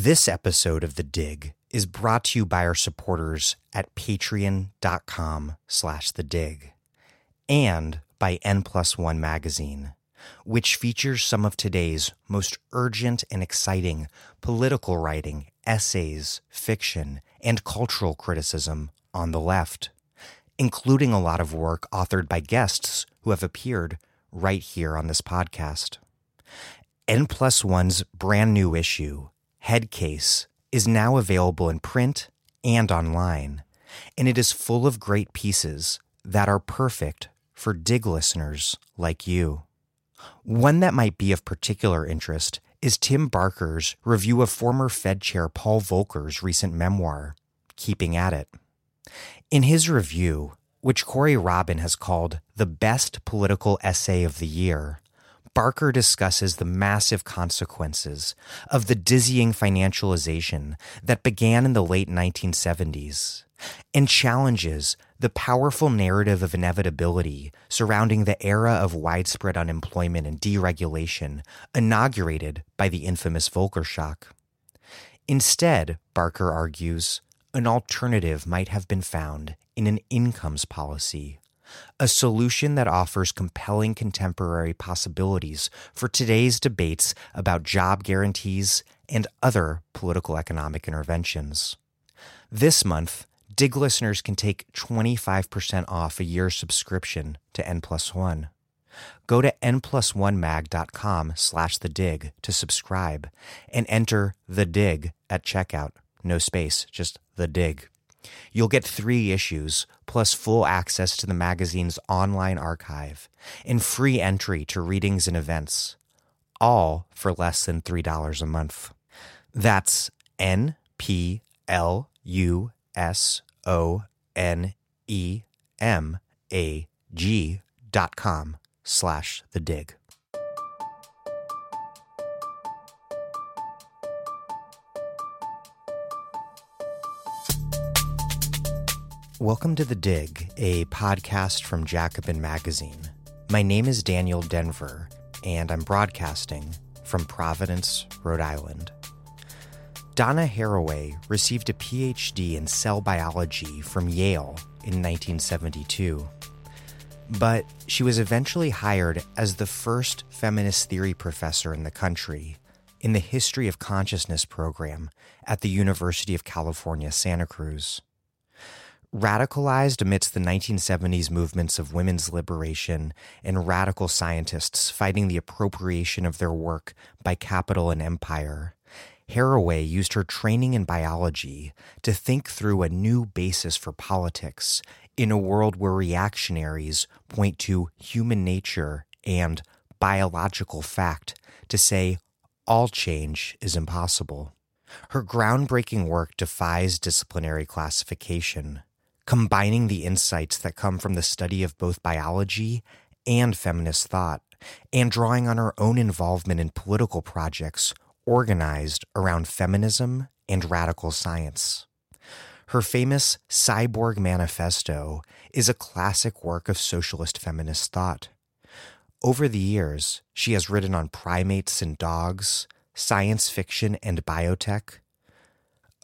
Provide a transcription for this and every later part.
This episode of The Dig is brought to you by our supporters at patreon.com slash the dig and by N plus one magazine, which features some of today's most urgent and exciting political writing, essays, fiction, and cultural criticism on the left, including a lot of work authored by guests who have appeared right here on this podcast. N plus one's brand new issue, Headcase, is now available in print and online, and it is full of great pieces that are perfect for dig listeners like you. One that might be of particular interest is Tim Barker's review of former Fed Chair Paul Volcker's recent memoir, Keeping at It. In his review, which Corey Robin has called the best political essay of the year, Barker discusses the massive consequences of the dizzying financialization that began in the late 1970s and challenges the powerful narrative of inevitability surrounding the era of widespread unemployment and deregulation inaugurated by the infamous Volcker shock. Instead, Barker argues, an alternative might have been found in an incomes policy a solution that offers compelling contemporary possibilities for today's debates about job guarantees and other political economic interventions. This month, Dig listeners can take 25% off a year's subscription to N plus one. Go to nplusOneMag.com slash the dig to subscribe and enter the dig at checkout. No space, just the dig. You'll get three issues, plus full access to the magazine's online archive, and free entry to readings and events, all for less than $3 a month. That's N P L U S O N E M A G dot com slash the dig. Welcome to The Dig, a podcast from Jacobin Magazine. My name is Daniel Denvir, and I'm broadcasting from Providence, Rhode Island. Donna Haraway received a PhD in cell biology from Yale in 1972. But she was eventually hired as the first feminist theory professor in the country in the History of Consciousness program at the University of California, Santa Cruz. Radicalized amidst the 1970s movements of women's liberation and radical scientists fighting the appropriation of their work by capital and empire, Haraway used her training in biology to think through a new basis for politics in a world where reactionaries point to human nature and biological fact to say all change is impossible. Her groundbreaking work defies disciplinary classification combining the insights that come from the study of both biology and feminist thought, and drawing on her own involvement in political projects organized around feminism and radical science. Her famous Cyborg Manifesto is a classic work of socialist feminist thought. Over the years, she has written on primates and dogs, science fiction and biotech,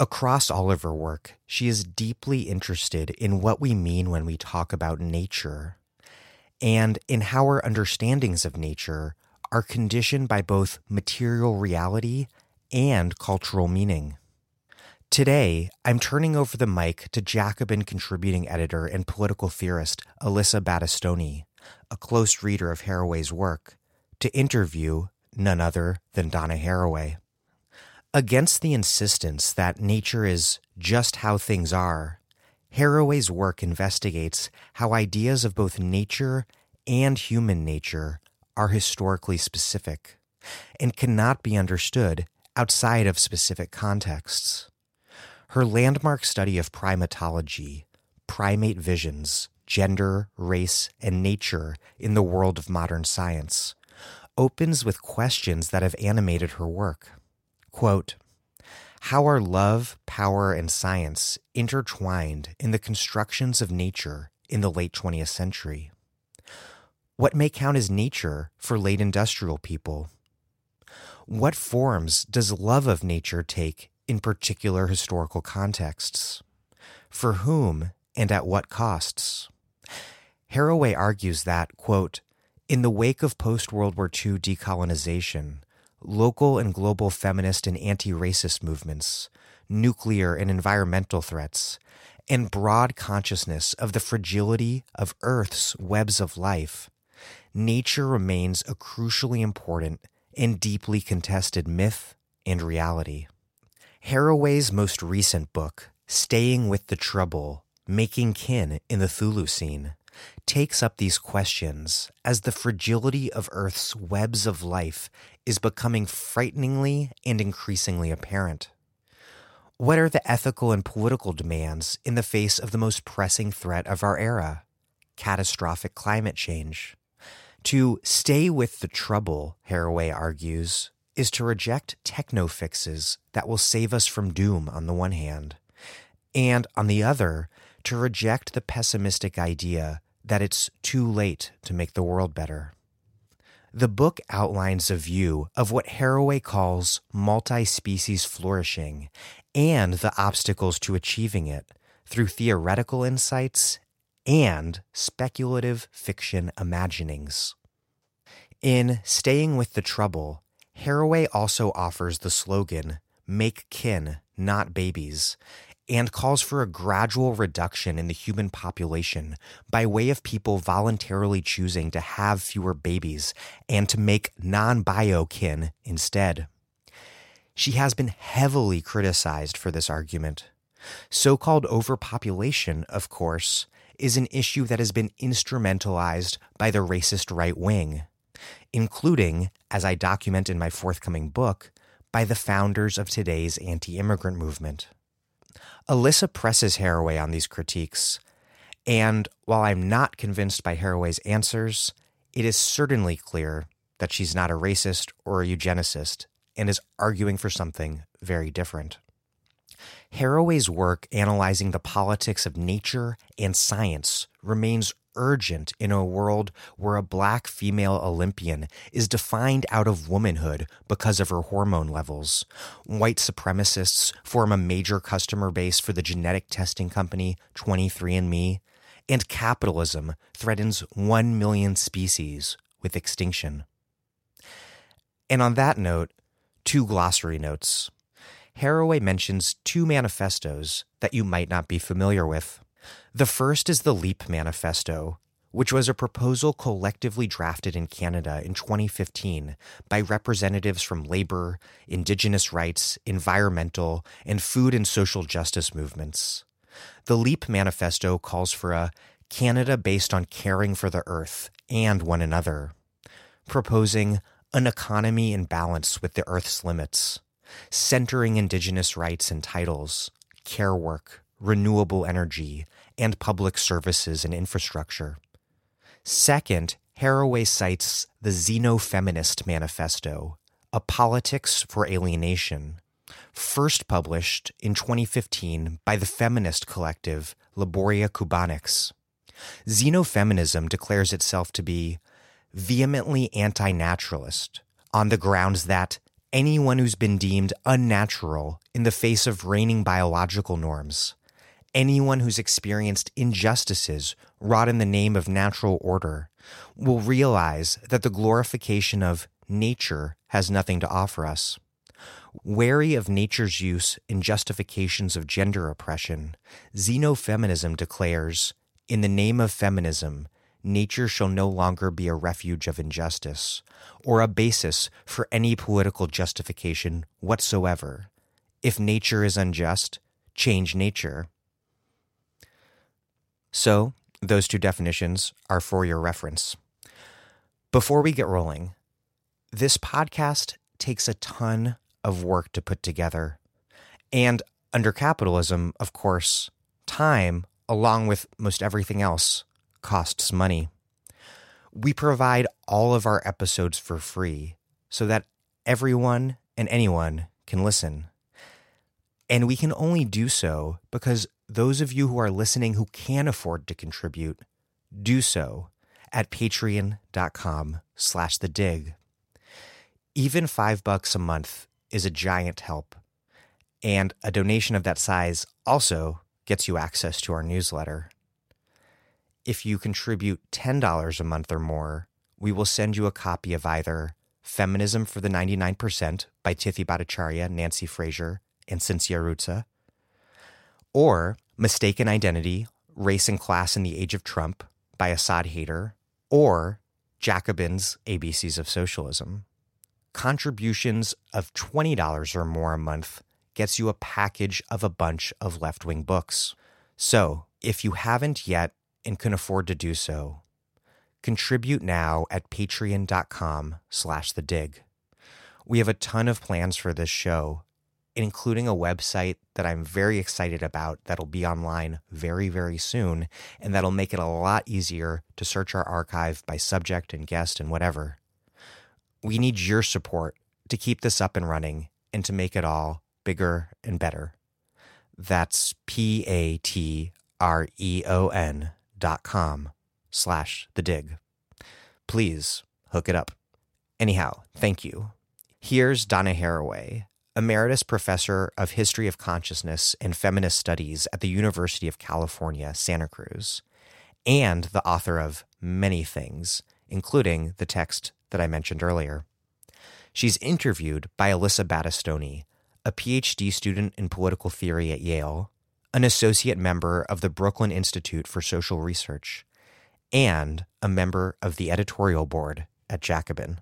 Across all of her work, she is deeply interested in what we mean when we talk about nature and in how our understandings of nature are conditioned by both material reality and cultural meaning. Today, I'm turning over the mic to Jacobin contributing editor and political theorist Alyssa Battistoni, a close reader of Haraway's work, to interview none other than Donna Haraway. Against the insistence that nature is just how things are, Haraway's work investigates how ideas of both nature and human nature are historically specific and cannot be understood outside of specific contexts. Her landmark study of primatology, primate visions, gender, race, and nature in the world of modern science opens with questions that have animated her work. Quote, how are love, power, and science intertwined in the constructions of nature in the late 20th century? What may count as nature for late industrial people? What forms does love of nature take in particular historical contexts? For whom and at what costs? Haraway argues that, quote, in the wake of post World War II decolonization, local and global feminist and anti racist movements, nuclear and environmental threats, and broad consciousness of the fragility of Earth's webs of life, nature remains a crucially important and deeply contested myth and reality. Haraway's most recent book, Staying with the Trouble Making Kin in the Chthulucene, takes up these questions as the fragility of Earth's webs of life is becoming frighteningly and increasingly apparent. What are the ethical and political demands in the face of the most pressing threat of our era? Catastrophic climate change. To stay with the trouble, Haraway argues, is to reject techno fixes that will save us from doom on the one hand, and on the other, to reject the pessimistic idea that it's too late to make the world better. The book outlines a view of what Haraway calls multi species flourishing and the obstacles to achieving it through theoretical insights and speculative fiction imaginings. In Staying with the Trouble, Haraway also offers the slogan, Make kin, not babies, and calls for a gradual reduction in the human population by way of people voluntarily choosing to have fewer babies and to make non bio kin instead. She has been heavily criticized for this argument. So called overpopulation, of course, is an issue that has been instrumentalized by the racist right wing, including, as I document in my forthcoming book, by the founders of today's anti immigrant movement. Alyssa presses Haraway on these critiques, and while I'm not convinced by Haraway's answers, it is certainly clear that she's not a racist or a eugenicist and is arguing for something very different. Haraway's work analyzing the politics of nature and science remains urgent in a world where a black female Olympian is defined out of womanhood because of her hormone levels. White supremacists form a major customer base for the genetic testing company 23andMe, and capitalism threatens 1 million species with extinction. And on that note, two glossary notes. Haraway mentions two manifestos that you might not be familiar with. The first is the LEAP Manifesto, which was a proposal collectively drafted in Canada in 2015 by representatives from labor, indigenous rights, environmental, and food and social justice movements. The LEAP Manifesto calls for a Canada based on caring for the earth and one another, proposing an economy in balance with the earth's limits, centering indigenous rights and titles, care work, renewable energy, and public services and infrastructure. Second, Haraway cites the Xenofeminist Manifesto, A Politics for Alienation, first published in 2015 by the feminist collective Laboria Cuboniks. Xenofeminism declares itself to be vehemently anti naturalist on the grounds that anyone who's been deemed unnatural in the face of reigning biological norms anyone who's experienced injustices wrought in the name of natural order will realize that the glorification of nature has nothing to offer us. Wary of nature's use in justifications of gender oppression, xenofeminism declares in the name of feminism, nature shall no longer be a refuge of injustice or a basis for any political justification whatsoever. If nature is unjust, change nature. So, those two definitions are for your reference. Before we get rolling, this podcast takes a ton of work to put together. And under capitalism, of course, time, along with most everything else, costs money. We provide all of our episodes for free so that everyone and anyone can listen. And we can only do so because those of you who are listening who can afford to contribute, do so at patreon.com slash the dig. Even five bucks a month is a giant help. And a donation of that size also gets you access to our newsletter. If you contribute $10 a month or more, we will send you a copy of either Feminism for the 99% by Tithi Bhattacharya, Nancy Fraser, and Cinzia Arruzza, or Mistaken Identity Race and Class in the Age of Trump by Asad Haider, or Jacobin's ABCs of Socialism. Contributions of $20 or more a month gets you a package of a bunch of left wing books. So, if you haven't yet and can afford to do so, contribute now at patreon.com slash the dig. We have a ton of plans for this show, including a website that I'm very excited about that'll be online very, very soon, and that'll make it a lot easier to search our archive by subject and guest and whatever. We need your support to keep this up and running and to make it all bigger and better. That's P A T R E O N dot com slash the dig. Please hook it up. Anyhow, thank you. Here's Donna Haraway, Emeritus Professor of History of Consciousness and Feminist Studies at the University of California, Santa Cruz, and the author of many things, including the text that I mentioned earlier. She's interviewed by Alyssa Battistoni, a PhD student in political theory at Yale, an associate member of the Brooklyn Institute for Social Research, and a member of the editorial board at Jacobin.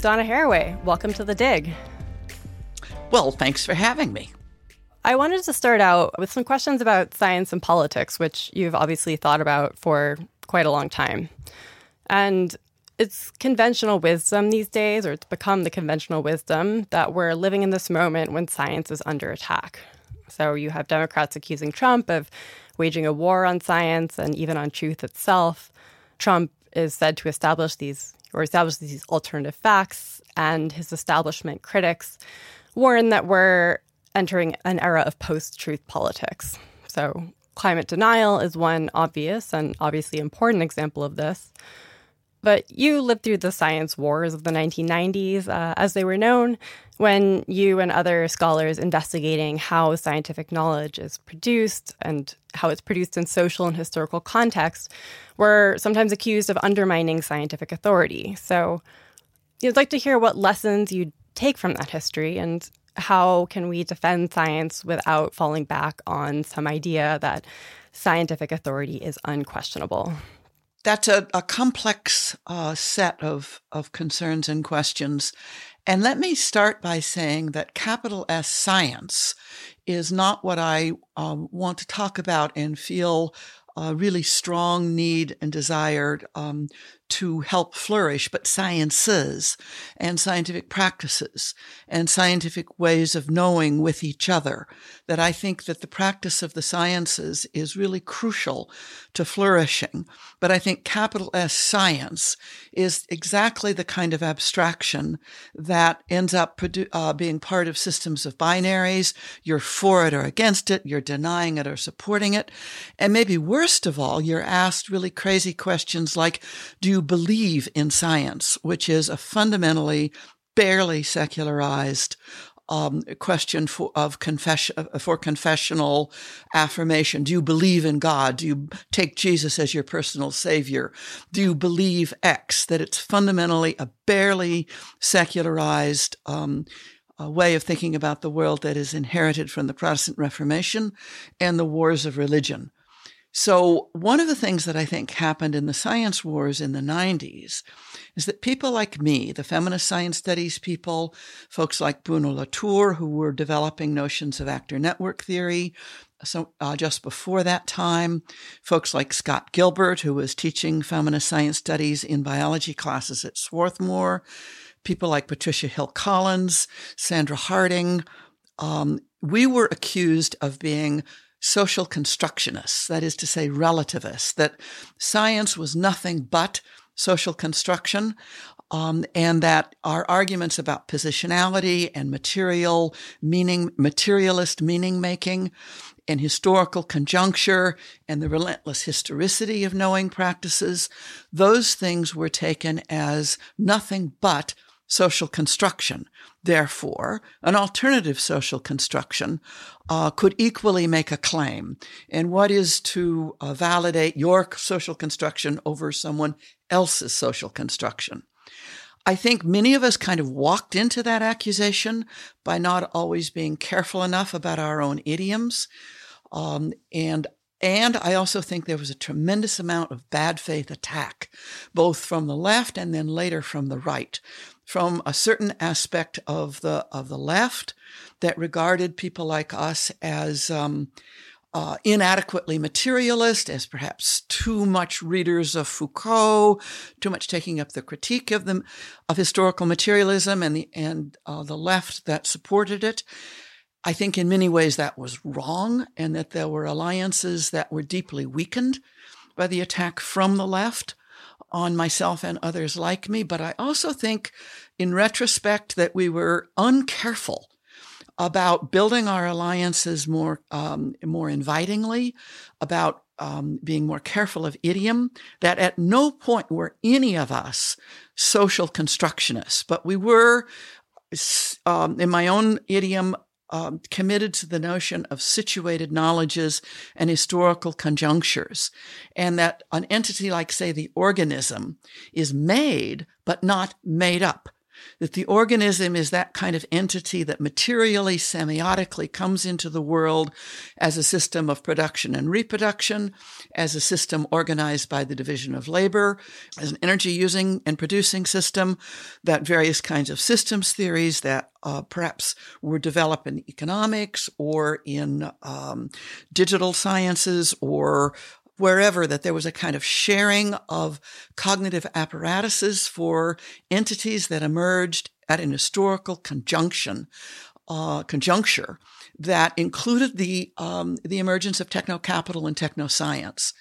Donna Haraway, welcome to the dig. Well, thanks for having me. I wanted to start out with some questions about science and politics, which you've obviously thought about for quite a long time. And it's conventional wisdom these days, or it's become the conventional wisdom, that we're living in this moment when science is under attack. So you have Democrats accusing Trump of waging a war on science and even on truth itself. Trump is said to establish these or establish these alternative facts, and his establishment critics warn that we're entering an era of post truth politics. So, climate denial is one obvious and obviously important example of this. But you lived through the science wars of the 1990s, uh, as they were known, when you and other scholars investigating how scientific knowledge is produced and how it's produced in social and historical context were sometimes accused of undermining scientific authority. So, you'd like to hear what lessons you take from that history and how can we defend science without falling back on some idea that scientific authority is unquestionable? That's a, a complex uh, set of, of concerns and questions. And let me start by saying that capital S science is not what I um, want to talk about and feel a really strong need and desire um, to help flourish, but sciences and scientific practices and scientific ways of knowing with each other. That I think that the practice of the sciences is really crucial to flourishing. But I think capital S science is exactly the kind of abstraction that ends up produ- uh, being part of systems of binaries. You're for it or against it. You're denying it or supporting it. And maybe worst of all, you're asked really crazy questions like, do you believe in science, which is a fundamentally barely secularized um, question for, of confession for confessional affirmation. Do you believe in God? Do you take Jesus as your personal savior? Do you believe X? That it's fundamentally a barely secularized um, way of thinking about the world that is inherited from the Protestant Reformation and the wars of religion. So, one of the things that I think happened in the science wars in the 90s is that people like me, the feminist science studies people, folks like Bruno Latour, who were developing notions of actor network theory, so uh, just before that time, folks like Scott Gilbert, who was teaching feminist science studies in biology classes at Swarthmore, people like Patricia Hill Collins, Sandra Harding, um, we were accused of being social constructionists, that is to say, relativists, that science was nothing but social construction. Um, and that our arguments about positionality and material meaning, materialist meaning making and historical conjuncture and the relentless historicity of knowing practices, those things were taken as nothing but social construction. Therefore, an alternative social construction uh, could equally make a claim. And what is to uh, validate your social construction over someone else's social construction? I think many of us kind of walked into that accusation by not always being careful enough about our own idioms. Um, and and I also think there was a tremendous amount of bad faith attack, both from the left and then later from the right from a certain aspect of the of the left that regarded people like us as um, uh, inadequately materialist, as perhaps too much readers of Foucault, too much taking up the critique of them of historical materialism, and the and uh, the left that supported it. I think in many ways that was wrong, and that there were alliances that were deeply weakened by the attack from the left on myself and others like me. But I also think, in retrospect, that we were uncareful about building our alliances more um, more invitingly, about um, being more careful of idiom. That at no point were any of us social constructionists, but we were, um, in my own idiom, um, committed to the notion of situated knowledges and historical conjunctures, and that an entity like, say, the organism is made but not made up that the organism is that kind of entity that materially, semiotically comes into the world as a system of production and reproduction, as a system organized by the division of labor, as an energy using and producing system, that various kinds of systems theories that uh, perhaps were developed in economics or in um, digital sciences or wherever that there was a kind of sharing of cognitive apparatuses for entities that emerged at an historical conjunction, uh, conjuncture that included the um, the emergence of techno capital and techno science.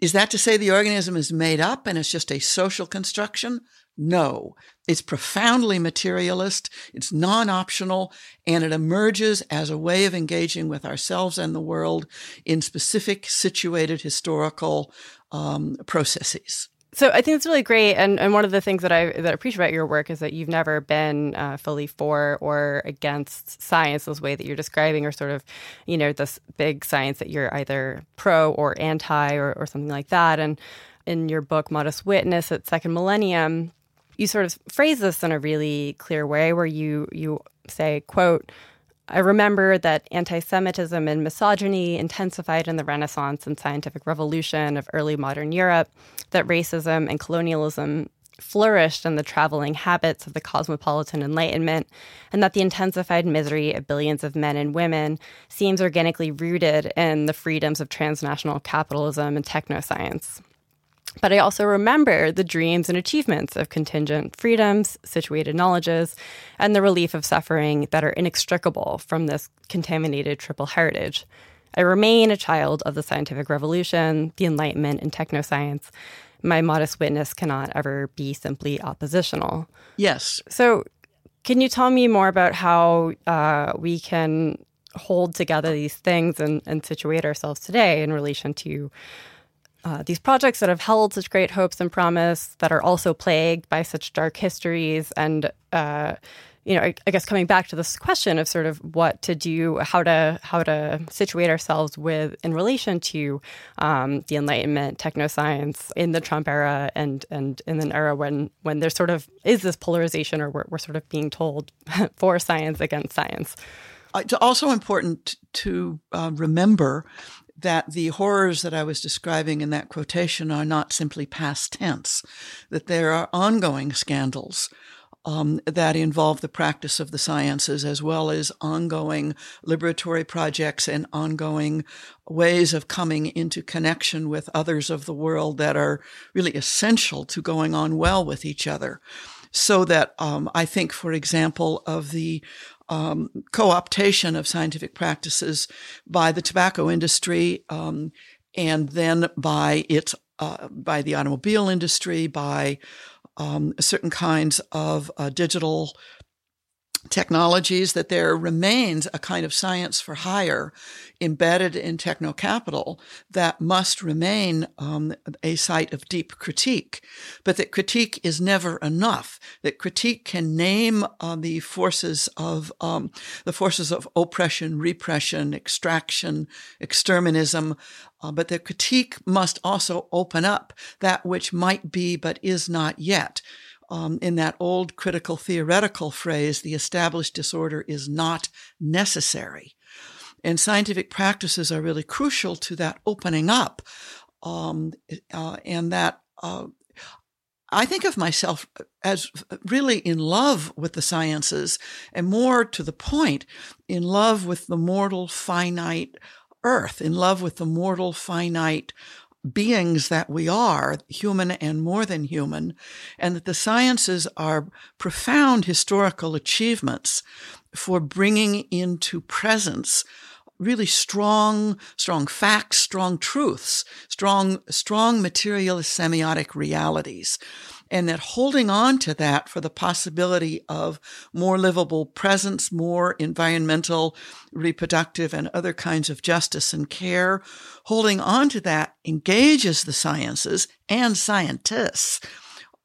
Is that to say the organism is made up and it's just a social construction? No, it's profoundly materialist, it's non optional, and it emerges as a way of engaging with ourselves and the world in specific, situated historical um, processes. So I think it's really great, and, and one of the things that I that I appreciate about your work is that you've never been uh, fully for or against science this way that you're describing, or sort of, you know, this big science that you're either pro or anti or, or something like that. And in your book, Modest Witness at Second Millennium, you sort of phrase this in a really clear way where you you say, quote, I remember that anti Semitism and misogyny intensified in the Renaissance and scientific revolution of early modern Europe, that racism and colonialism flourished in the traveling habits of the cosmopolitan Enlightenment, and that the intensified misery of billions of men and women seems organically rooted in the freedoms of transnational capitalism and technoscience. But I also remember the dreams and achievements of contingent freedoms, situated knowledges, and the relief of suffering that are inextricable from this contaminated triple heritage. I remain a child of the scientific revolution, the Enlightenment, and technoscience. My modest witness cannot ever be simply oppositional. Yes. So, can you tell me more about how uh, we can hold together these things and, and situate ourselves today in relation to uh, these projects that have held such great hopes and promise that are also plagued by such dark histories. And uh, you know I, I, guess coming back to this question of sort of what to do how to how to situate ourselves with in relation to um, the enlightenment technoscience in the trump era and and in an era when when there sort of is this polarization or we're, we're sort of being told for science against science. Uh, it's also important to uh, remember that the horrors that I was describing in that quotation are not simply past tense, that there are ongoing scandals um, that involve the practice of the sciences, as well as ongoing liberatory projects and ongoing ways of coming into connection with others of the world that are really essential to going on well with each other. So that um, I think, for example, of the um, co-optation of scientific practices by the tobacco industry um, and then by its uh, by the automobile industry, by um, certain kinds of uh, digital technologies, that there remains a kind of science for hire embedded in techno capital that must remain um, a site of deep critique, but that critique is never enough. That critique can name uh, the forces of um, the forces of oppression, repression, extraction, exterminism, uh, but the critique must also open up that which might be but is not yet um, in that old critical theoretical phrase, the established disorder is not necessary. And scientific practices are really crucial to that opening up. Um, uh, and that uh, I think of myself as really in love with the sciences and more to the point, in love with the mortal finite earth, in love with the mortal finite beings that we are, human and more than human, and that the sciences are profound historical achievements for bringing into presence really strong, strong facts, strong truths, strong, strong materialist semiotic realities and that holding on to that for the possibility of more livable presence, more environmental, reproductive, and other kinds of justice and care, holding on to that engages the sciences and scientists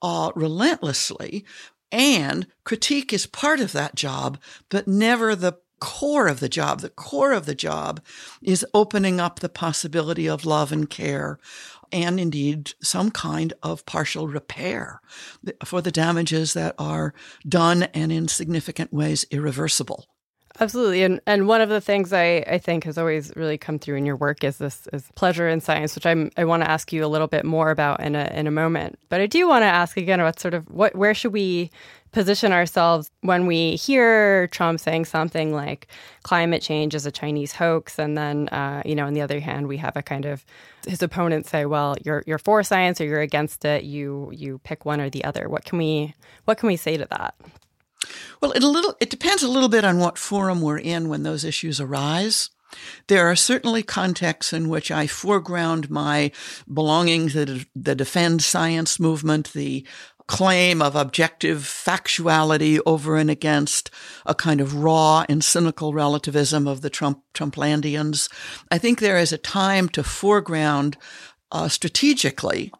uh, relentlessly. And critique is part of that job, but never the core of the job. The core of the job is opening up the possibility of love and care, and indeed some kind of partial repair for the damages that are done and in significant ways irreversible. Absolutely. And and one of the things I, I think has always really come through in your work is this is pleasure in science, which I'm I want to ask you a little bit more about in a in a moment. But I do want to ask again about sort of what where should we position ourselves when we hear Trump saying something like climate change is a Chinese hoax, and then uh, you know on the other hand we have a kind of his opponents say, well, you're you're for science or you're against it. You you pick one or the other. What can we what can we say to that? Well, it a little it depends a little bit on what forum we're in when those issues arise. There are certainly contexts in which I foreground my belonging to the defend science movement, the claim of objective factuality over and against a kind of raw and cynical relativism of the Trump Trumplandians. I think there is a time to foreground uh, strategically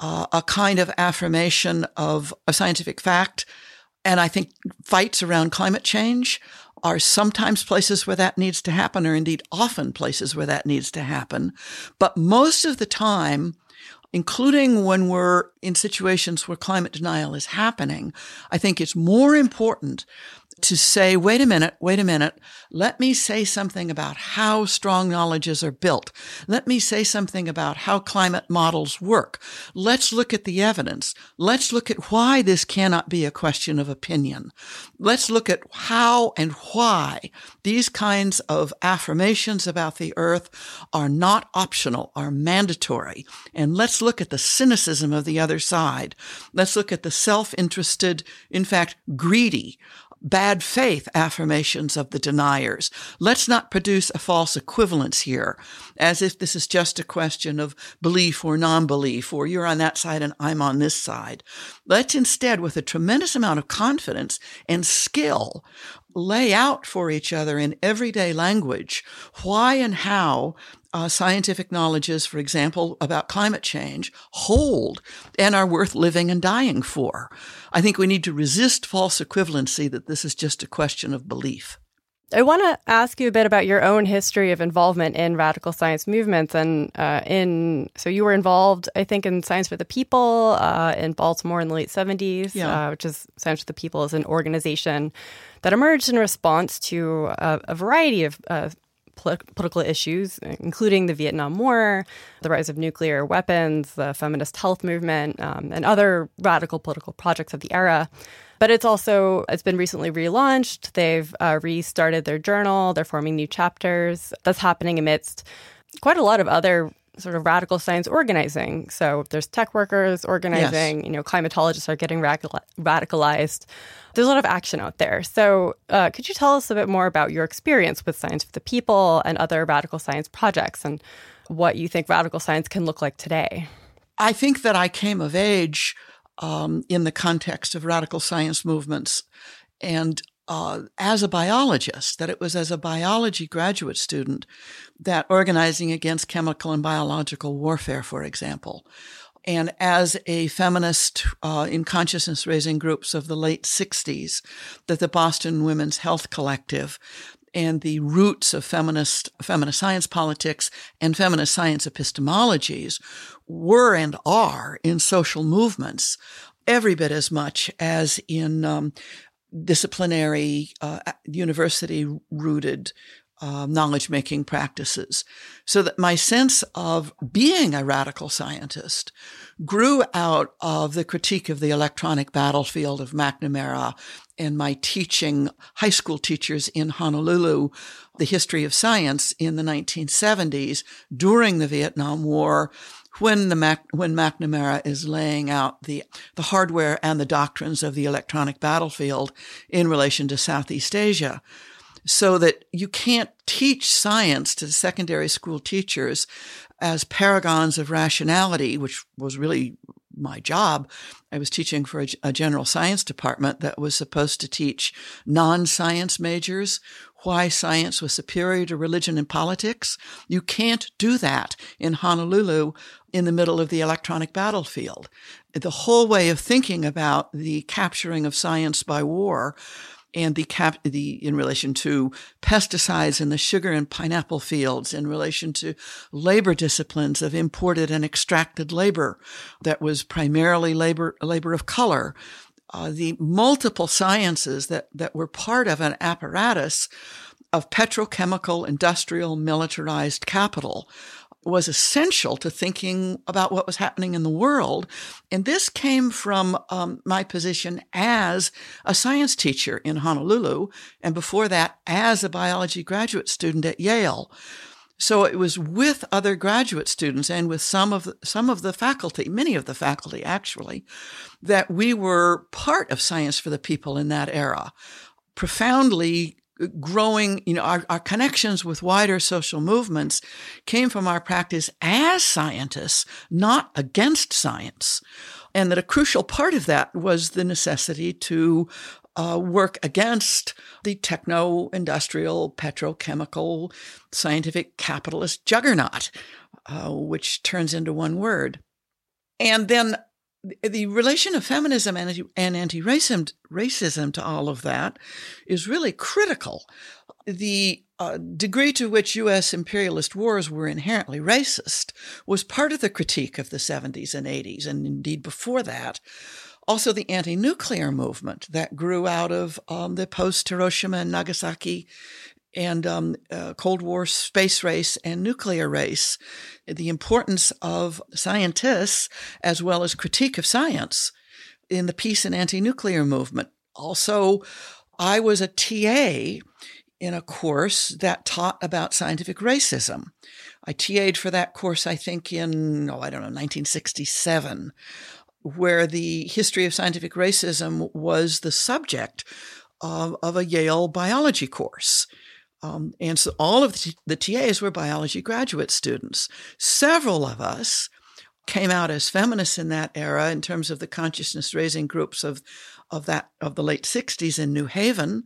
uh, a kind of affirmation of a scientific fact and I think fights around climate change are sometimes places where that needs to happen, or indeed often places where that needs to happen. But most of the time, including when we're in situations where climate denial is happening, I think it's more important to say, wait a minute, wait a minute. Let me say something about how strong knowledges are built. Let me say something about how climate models work. Let's look at the evidence. Let's look at why this cannot be a question of opinion. Let's look at how and why these kinds of affirmations about the earth are not optional, are mandatory. And let's look at the cynicism of the other side. Let's look at the self-interested, in fact, greedy bad faith affirmations of the deniers. Let's not produce a false equivalence here, as if this is just a question of belief or non-belief, or you're on that side and I'm on this side. Let's instead, with a tremendous amount of confidence and skill, lay out for each other in everyday language why and how uh, scientific knowledges, for example, about climate change hold and are worth living and dying for. I think we need to resist false equivalency that this is just a question of belief. I want to ask you a bit about your own history of involvement in radical science movements, and uh, in so you were involved, I think, in Science for the People uh, in Baltimore in the late seventies, yeah. uh, which is Science for the People is an organization that emerged in response to a, a variety of political issues, including the Vietnam War, the rise of nuclear weapons, the feminist health movement, um, and other radical political projects of the era. But it's also it's been recently relaunched. They've uh, restarted their journal. They're forming new chapters. That's happening amidst quite a lot of other sort of radical science organizing. So there's tech workers organizing, yes. you know, climatologists are getting radicalized. There's a lot of action out there. So uh, could you tell us a bit more about your experience with Science for the People and other radical science projects and what you think radical science can look like today? I think that I came of age um, in the context of radical science movements. And uh, as a biologist, that it was as a biology graduate student that organizing against chemical and biological warfare, for example, and as a feminist uh, in consciousness raising groups of the late 60s, that the Boston Women's Health Collective and the roots of feminist feminist science politics and feminist science epistemologies were and are in social movements every bit as much as in um, disciplinary, uh, university rooted uh, knowledge making practices. So that my sense of being a radical scientist grew out of the critique of the electronic battlefield of McNamara and my teaching high school teachers in Honolulu the history of science in the 1970s during the Vietnam War when the Mac, when McNamara is laying out the the hardware and the doctrines of the electronic battlefield in relation to Southeast Asia, so that you can't teach science to secondary school teachers as paragons of rationality, which was really my job. I was teaching for a, a general science department that was supposed to teach non-science majors why science was superior to religion and politics. You can't do that in Honolulu in the middle of the electronic battlefield. The whole way of thinking about the capturing of science by war and the cap the in relation to pesticides in the sugar and pineapple fields in relation to labor disciplines of imported and extracted labor that was primarily labor labor of color. Uh, the multiple sciences that, that were part of an apparatus of petrochemical, industrial, militarized capital was essential to thinking about what was happening in the world. And this came from um, my position as a science teacher in Honolulu, and before that, as a biology graduate student at Yale. So it was with other graduate students and with some of the, some of the faculty, many of the faculty actually, that we were part of Science for the People in that era, profoundly growing, you know, our, our connections with wider social movements came from our practice as scientists, not against science. And that a crucial part of that was the necessity to uh, work against the techno industrial, petrochemical, scientific capitalist juggernaut, uh, which turns into one word. And then the relation of feminism and, anti racism, to all of that is really critical. The uh, degree to which U.S. imperialist wars were inherently racist was part of the critique of the 70s and 80s, and indeed before that. Also, the anti nuclear movement that grew out of um, the post Hiroshima and Nagasaki and um, uh, Cold War space race and nuclear race, the importance of scientists as well as critique of science in the peace and anti nuclear movement. Also, I was a TA in a course that taught about scientific racism. I TA'd for that course, I think, in, oh, I don't know, 1967, where the history of scientific racism was the subject of, of a Yale biology course. Um, and so all of the, TAs were biology graduate students. Several of us came out as feminists in that era in terms of the consciousness raising groups of, of that of the late 60s in New Haven.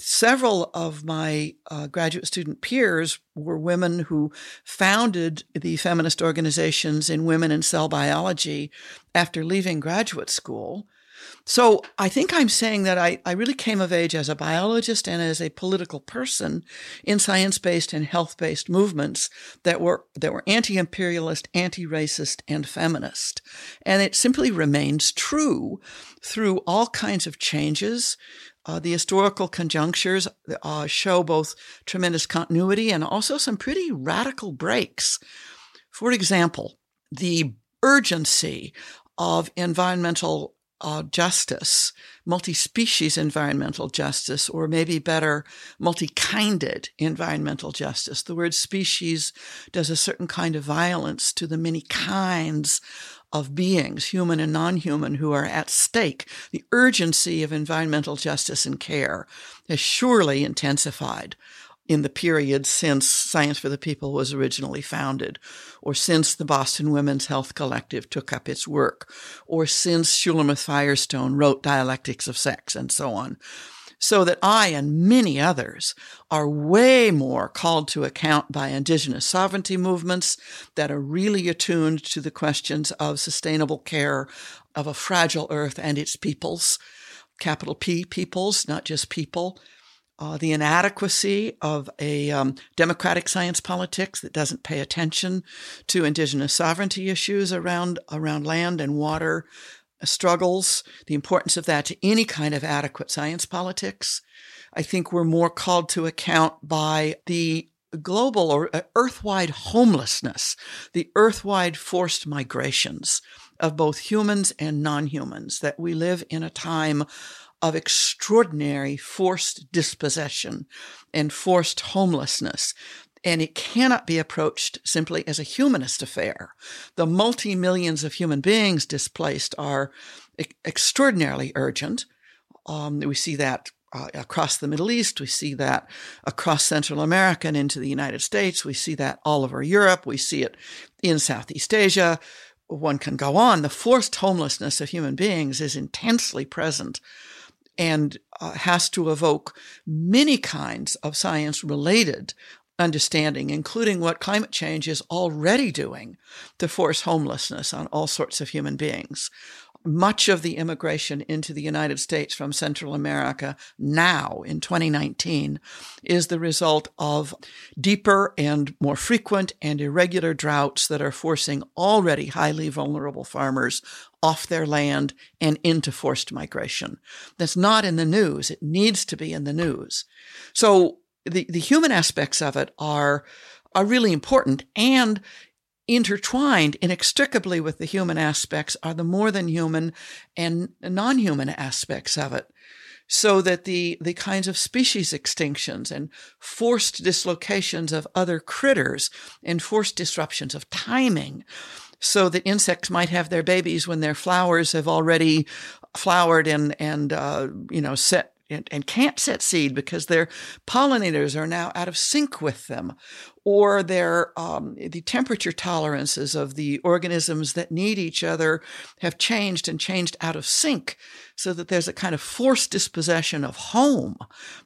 Several of my uh, graduate student peers were women who founded the feminist organizations in women and cell biology after leaving graduate school. So I think I'm saying that I, I really came of age as a biologist and as a political person in science-based and health-based movements that were that were anti-imperialist, anti-racist, and feminist. And it simply remains true through all kinds of changes. Uh, the historical conjunctures uh, show both tremendous continuity and also some pretty radical breaks. For example, the urgency of environmental uh, justice, multi species environmental justice, or maybe better, multi kinded environmental justice. The word species does a certain kind of violence to the many kinds of beings, human and non human, who are at stake. The urgency of environmental justice and care has surely intensified in the period since Science for the People was originally founded, or since the Boston Women's Health Collective took up its work, or since Shulamith Firestone wrote Dialectics of Sex, and so on. So that I and many others are way more called to account by indigenous sovereignty movements that are really attuned to the questions of sustainable care of a fragile earth and its peoples, capital P peoples, not just people uh, the inadequacy of a um, democratic science politics that doesn't pay attention to indigenous sovereignty issues around around land and water struggles, the importance of that to any kind of adequate science politics. I think we're more called to account by the global or uh, earthwide homelessness, the earthwide forced migrations of both humans and non-humans, that we live in a time of extraordinary forced dispossession and forced homelessness. And it cannot be approached simply as a humanist affair. The multi millions of human beings displaced are e- extraordinarily urgent. Um, we see that uh, across the Middle East. We see that across Central America and into the United States. We see that all over Europe. We see it in Southeast Asia. One can go on. The forced homelessness of human beings is intensely present and uh, has to evoke many kinds of science related understanding, including what climate change is already doing to force homelessness on all sorts of human beings. Much of the immigration into the United States from Central America now in 2019 is the result of deeper and more frequent and irregular droughts that are forcing already highly vulnerable farmers off their land and into forced migration. That's not in the news. It needs to be in the news. So the, the human aspects of it are are really important and intertwined inextricably with the human aspects are the more than human and non-human aspects of it so that the, the kinds of species extinctions and forced dislocations of other critters and forced disruptions of timing so that insects might have their babies when their flowers have already flowered and, and, uh, you know, set and, and, can't set seed because their pollinators are now out of sync with them, or their um, the temperature tolerances of the organisms that need each other have changed and changed out of sync, so that there's a kind of forced dispossession of home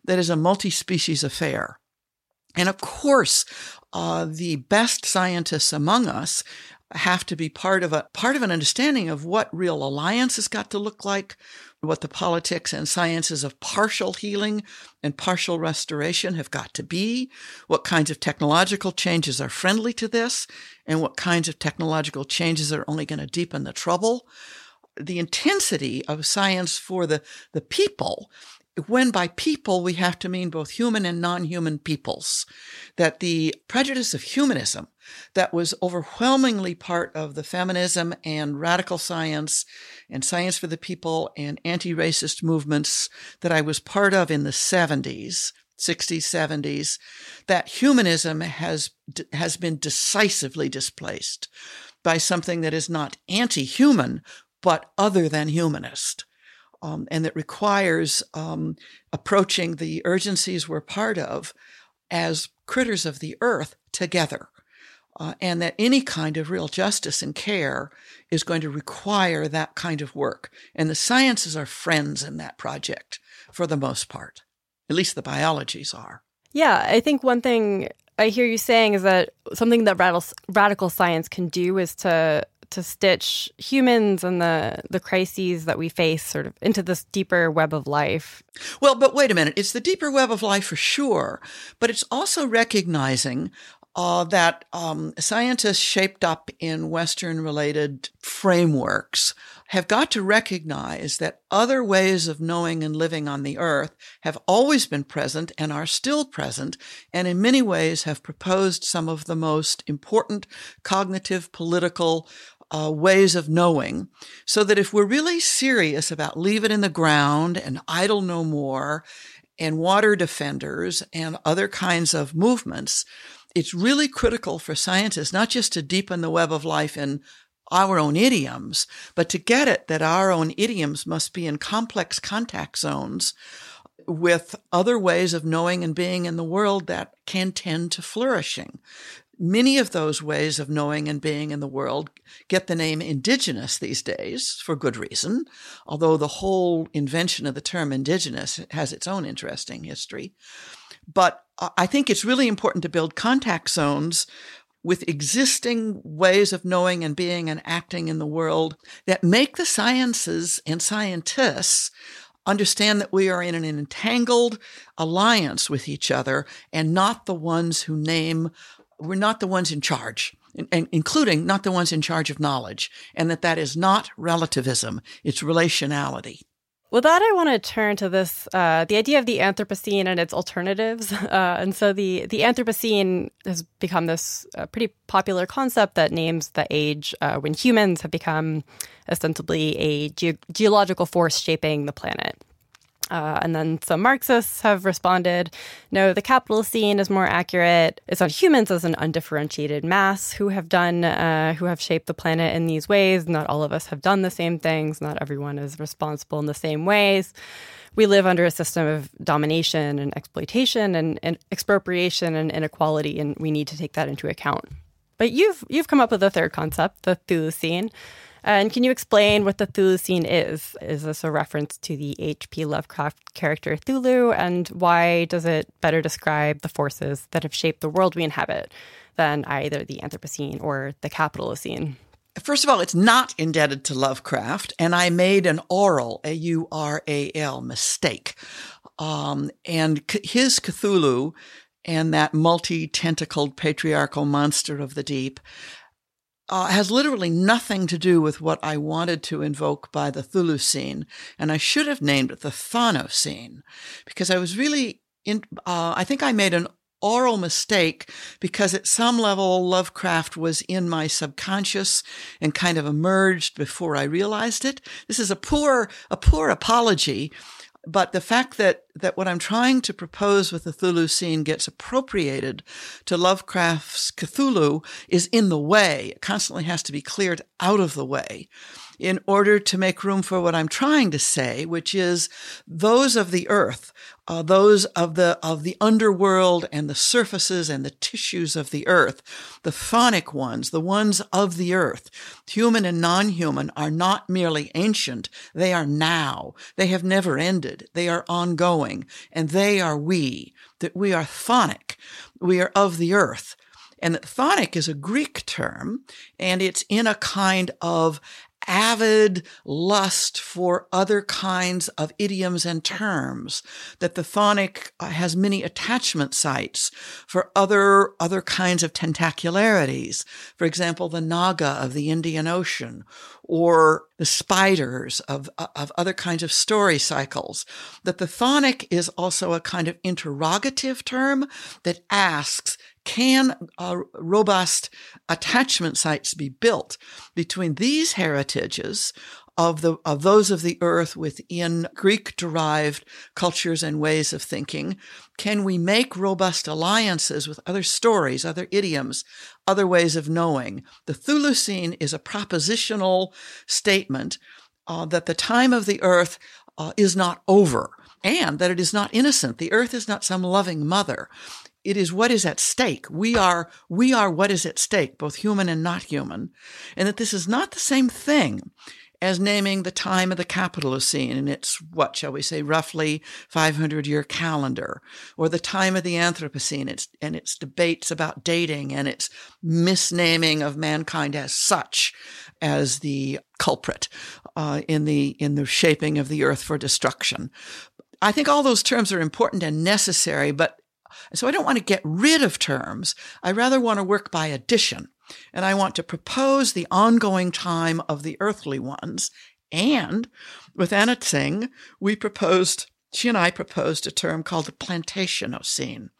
that is a multi-species affair. And of course, uh, the best scientists among us have to be part of a part of an understanding of what real alliance has got to look like, what the politics and sciences of partial healing and partial restoration have got to be, what kinds of technological changes are friendly to this, and what kinds of technological changes are only going to deepen the trouble. The intensity of science for the, the people when by people we have to mean both human and non-human peoples, that the prejudice of humanism that was overwhelmingly part of the feminism and radical science and science for the people and anti-racist movements that I was part of in the 70s, 60s, 70s, that humanism has, has been decisively displaced by something that is not anti-human, but other than humanist um, and that requires um, approaching the urgencies we're part of as critters of the earth together. Uh, and that any kind of real justice and care is going to require that kind of work. And the sciences are friends in that project for the most part. At least the biologies are. Yeah, I think one thing I hear you saying is that something that radical, radical science can do is to to stitch humans and the the crises that we face sort of into this deeper web of life. Well, but wait a minute. It's the deeper web of life for sure, but it's also recognizing uh, that um, scientists shaped up in Western related frameworks have got to recognize that other ways of knowing and living on the earth have always been present and are still present, and in many ways have proposed some of the most important cognitive, political, uh, ways of knowing so that if we're really serious about leave it in the ground and idle no more and water defenders and other kinds of movements, it's really critical for scientists not just to deepen the web of life in our own idioms, but to get it that our own idioms must be in complex contact zones with other ways of knowing and being in the world that can tend to flourishing. Many of those ways of knowing and being in the world get the name indigenous these days for good reason, although the whole invention of the term indigenous has its own interesting history. But I think it's really important to build contact zones with existing ways of knowing and being and acting in the world that make the sciences and scientists understand that we are in an entangled alliance with each other and not the ones who name, we're not the ones in charge. And including not the ones in charge of knowledge, and that that is not relativism, it's relationality. With that, I want to turn to this uh, the idea of the Anthropocene and its alternatives. Uh, and so the, the Anthropocene has become this uh, pretty popular concept that names the age uh, when humans have become ostensibly a ge- geological force shaping the planet. Uh, and then some Marxists have responded no, the capitalist Capitalocene is more accurate. It's on humans as an undifferentiated mass who have done, uh, who have shaped the planet in these ways. Not all of us have done the same things. Not everyone is responsible in the same ways. We live under a system of domination and exploitation and, and expropriation and inequality, and we need to take that into account. But you've you've come up with a third concept, the Chthulucene, and can you explain what the Chthulucene is? Is this a reference to the H.P. Lovecraft character Cthulhu? And why does it better describe the forces that have shaped the world we inhabit than either the Anthropocene or the Capitalocene? First of all, it's not indebted to Lovecraft, and I made an oral, A U R A L, mistake. Um, and his Cthulhu and that multi tentacled patriarchal monster of the deep uh, has literally nothing to do with what I wanted to invoke by the Chthulucene, and I should have named it the Chthonocene, because I was really in. Uh, I think I made an oral mistake because at some level Lovecraft was in my subconscious and kind of emerged before I realized it. This is a poor, a poor apology but the fact that, that what I'm trying to propose with the Chthulucene gets appropriated to Lovecraft's Cthulhu is in the way. It constantly has to be cleared out of the way in order to make room for what I'm trying to say, which is those of the earth, uh, those of the of the underworld and the surfaces and the tissues of the earth, the chthonic ones, the ones of the earth, human and non-human, are not merely ancient; they are now. They have never ended. They are ongoing, and they are we. That we are chthonic. We are of the earth. And that chthonic is a Greek term, and it's in a kind of avid lust for other kinds of idioms and terms, that the chthonic uh, has many attachment sites for other, other kinds of tentacularities. For example, the naga of the Indian Ocean or the spiders of, uh, of other kinds of story cycles. That the Chthonic is also a kind of interrogative term that asks, can uh, robust attachment sites be built between these heritages of the of those of the earth within Greek derived cultures and ways of thinking? Can we make robust alliances with other stories, other idioms, other ways of knowing? The Chthulucene is a propositional statement uh, that the time of the earth uh, is not over and that it is not innocent. The earth is not some loving mother it is what is at stake. We are, we are what is at stake, both human and not human. And that this is not the same thing as naming the time of the Capitalocene in its, what shall we say, roughly 500 year calendar, or the time of the Anthropocene its, and its debates about dating and its misnaming of mankind as such as the culprit uh, in the in the shaping of the earth for destruction. I think all those terms are important and necessary, but so I don't want to get rid of terms. I rather want to work by addition. And I want to propose the ongoing time of the earthly ones. And with Anna Tsing, we proposed, she and I proposed a term called the plantationocene.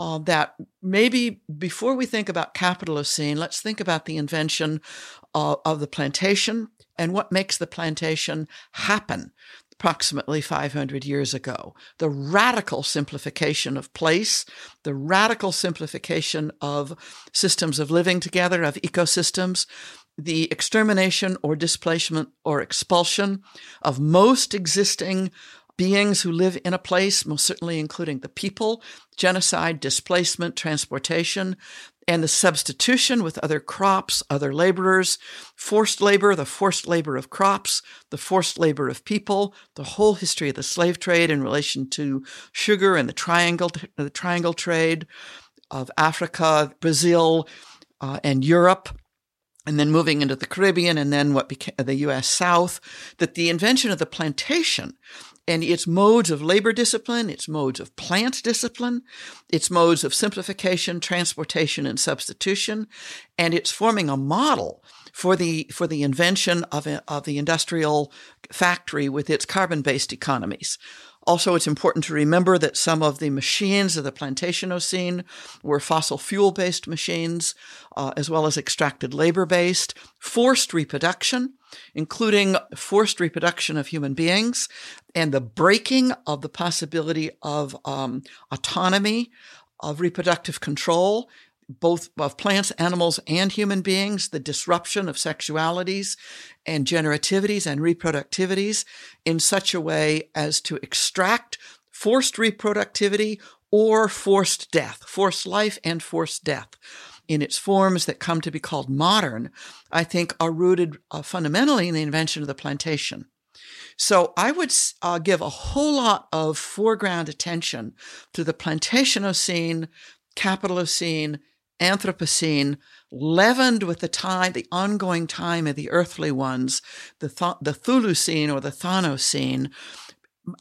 Uh, that maybe before we think about capitalocene, let's think about the invention uh, of the plantation and what makes the plantation happen approximately 500 years ago. The radical simplification of place, the radical simplification of systems of living together, of ecosystems, the extermination or displacement or expulsion of most existing beings who live in a place, most certainly including the people, genocide, displacement, transportation, and the substitution with other crops, other laborers, forced labor, the forced labor of crops, the forced labor of people, the whole history of the slave trade in relation to sugar and the triangle, the triangle trade of Africa, Brazil, uh, and Europe and then moving into the Caribbean and then what became the U.S. South, that the invention of the plantation and its modes of labor discipline, its modes of plant discipline, its modes of simplification, transportation, and substitution, and it's forming a model for the for the invention of, a, of the industrial factory with its carbon-based economies. Also, it's important to remember that some of the machines of the Plantationocene were fossil fuel based machines, uh, as well as extracted labor based, forced reproduction, including forced reproduction of human beings, and the breaking of the possibility of um, autonomy, of reproductive control, both of plants, animals, and human beings, the disruption of sexualities and generativities and reproductivities in such a way as to extract forced reproductivity or forced death, forced life and forced death in its forms that come to be called modern, I think are rooted uh, fundamentally in the invention of the plantation. So I would uh, give a whole lot of foreground attention to the Plantationocene, Capitalocene, Anthropocene, leavened with the time, the ongoing time of the earthly ones, the, th- the Chthulucene or the Chthonocene.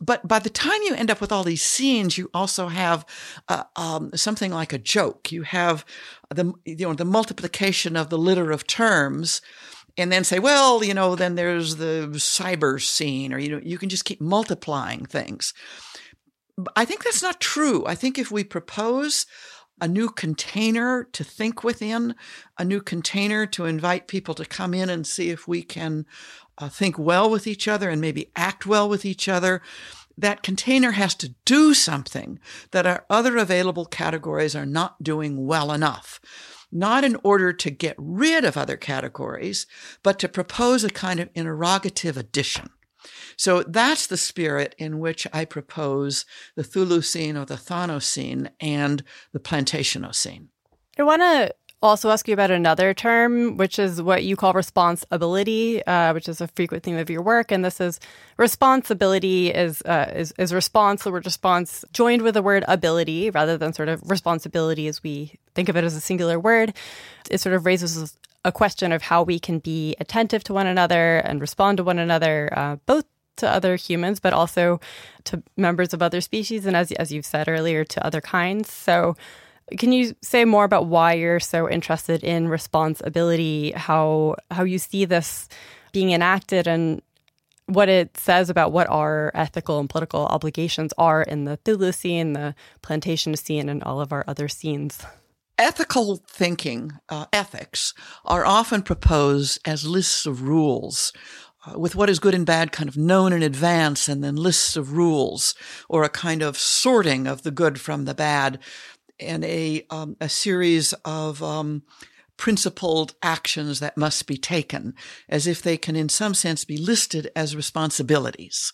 But by the time you end up with all these scenes, you also have uh, um, something like a joke. You have the you know the multiplication of the litter of terms, and then say, well, you know, then there's the cyber scene, or you know, you can just keep multiplying things. I think that's not true. I think if we propose a new container to think within, a new container to invite people to come in and see if we can uh, think well with each other and maybe act well with each other. That container has to do something that our other available categories are not doing well enough. Not in order to get rid of other categories, but to propose a kind of interrogative addition. So that's the spirit in which I propose the Chthulucene or the Chthonocene and the Plantationocene. I want to also ask you about another term, which is what you call responsibility, uh, which is a frequent theme of your work. And this is responsibility is uh, is, is response, the word response joined with the word ability rather than sort of responsibility as we think of it as a singular word. It sort of raises a question of how we can be attentive to one another and respond to one another, uh, both to other humans, but also to members of other species, and as as you've said earlier, to other kinds. So, can you say more about why you're so interested in responsibility? How how you see this being enacted, and what it says about what our ethical and political obligations are in the Chthulucene, the Plantationocene, and all of our other scenes. Ethical thinking, uh, ethics, are often proposed as lists of rules uh, with what is good and bad kind of known in advance and then lists of rules or a kind of sorting of the good from the bad and a, um, a series of um, principled actions that must be taken as if they can in some sense be listed as responsibilities.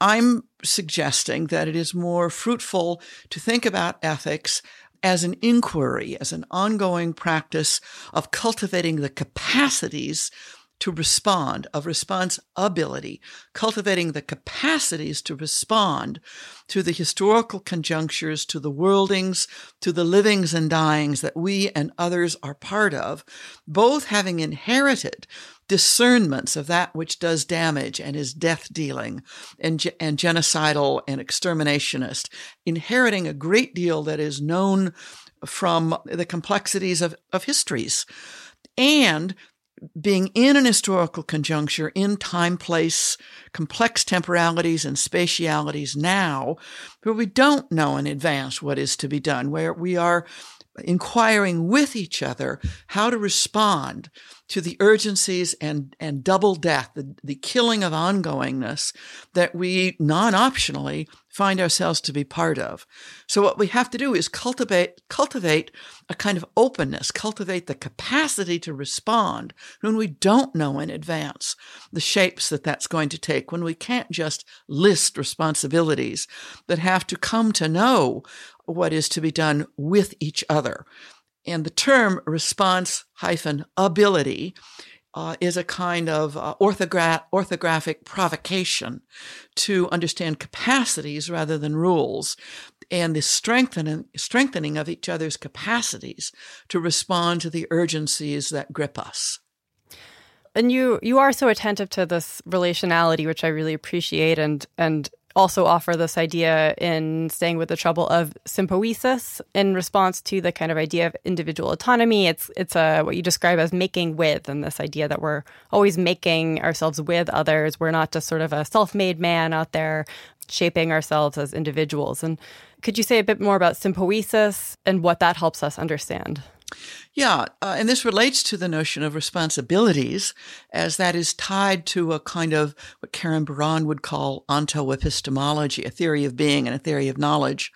I'm suggesting that it is more fruitful to think about ethics as an inquiry, as an ongoing practice of cultivating the capacities to respond, of response ability, cultivating the capacities to respond to the historical conjunctures, to the worldings, to the livings and dyings that we and others are part of, both having inherited discernments of that which does damage and is death dealing and, and genocidal and exterminationist, inheriting a great deal that is known from the complexities of, of histories. And being in an historical conjuncture in time, place, complex temporalities and spatialities now, where we don't know in advance what is to be done, where we are inquiring with each other how to respond to the urgencies and, and double death, the, the killing of ongoingness that we non optionally find ourselves to be part of. So what we have to do is cultivate, cultivate a kind of openness, cultivate the capacity to respond when we don't know in advance the shapes that that's going to take, when we can't just list responsibilities, but have to come to know what is to be done with each other. And the term response hyphen ability uh, is a kind of uh, orthogra- orthographic provocation to understand capacities rather than rules and the strengthening, strengthening of each other's capacities to respond to the urgencies that grip us. And you you are so attentive to this relationality, which I really appreciate, and and also offer this idea in staying with the trouble of sympoiesis in response to the kind of idea of individual autonomy. It's it's a what you describe as making with, and this idea that we're always making ourselves with others. We're not just sort of a self-made man out there shaping ourselves as individuals. And could you say a bit more about sympoiesis and what that helps us understand? Yeah, uh, and this relates to the notion of responsibilities, as that is tied to a kind of what Karen Barad would call ontoepistemology, a theory of being and a theory of knowledge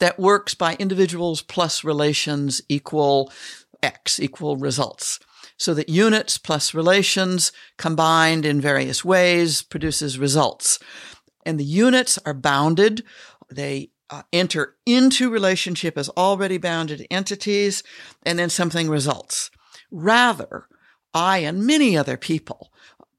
that works by individuals plus relations equal X, equal results. So that units plus relations combined in various ways produces results. And the units are bounded. They uh, enter into relationship as already bounded entities, and then something results. Rather, I and many other people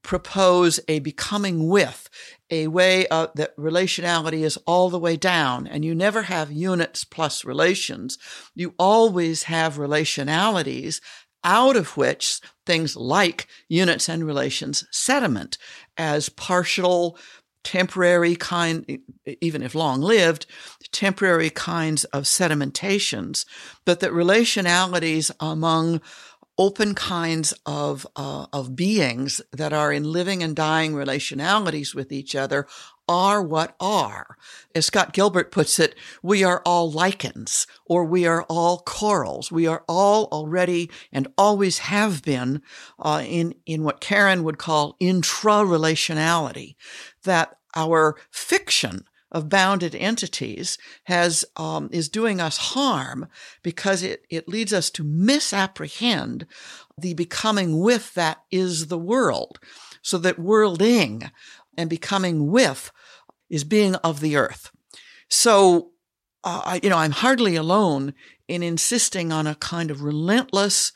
propose a becoming with, a way of, that relationality is all the way down, and you never have units plus relations. You always have relationalities out of which things like units and relations sediment as partial temporary kind, even if long lived, temporary kinds of sedimentations, but that relationalities among open kinds of uh, of beings that are in living and dying relationalities with each other are what are. As Scott Gilbert puts it, we are all lichens or we are all corals. We are all already and always have been uh, in, in what Karen would call intra-relationality, that our fiction of bounded entities has um, is doing us harm because it, it leads us to misapprehend the becoming with that is the world. So that worlding and becoming with is being of the earth. So, uh, you know, I'm hardly alone in insisting on a kind of relentless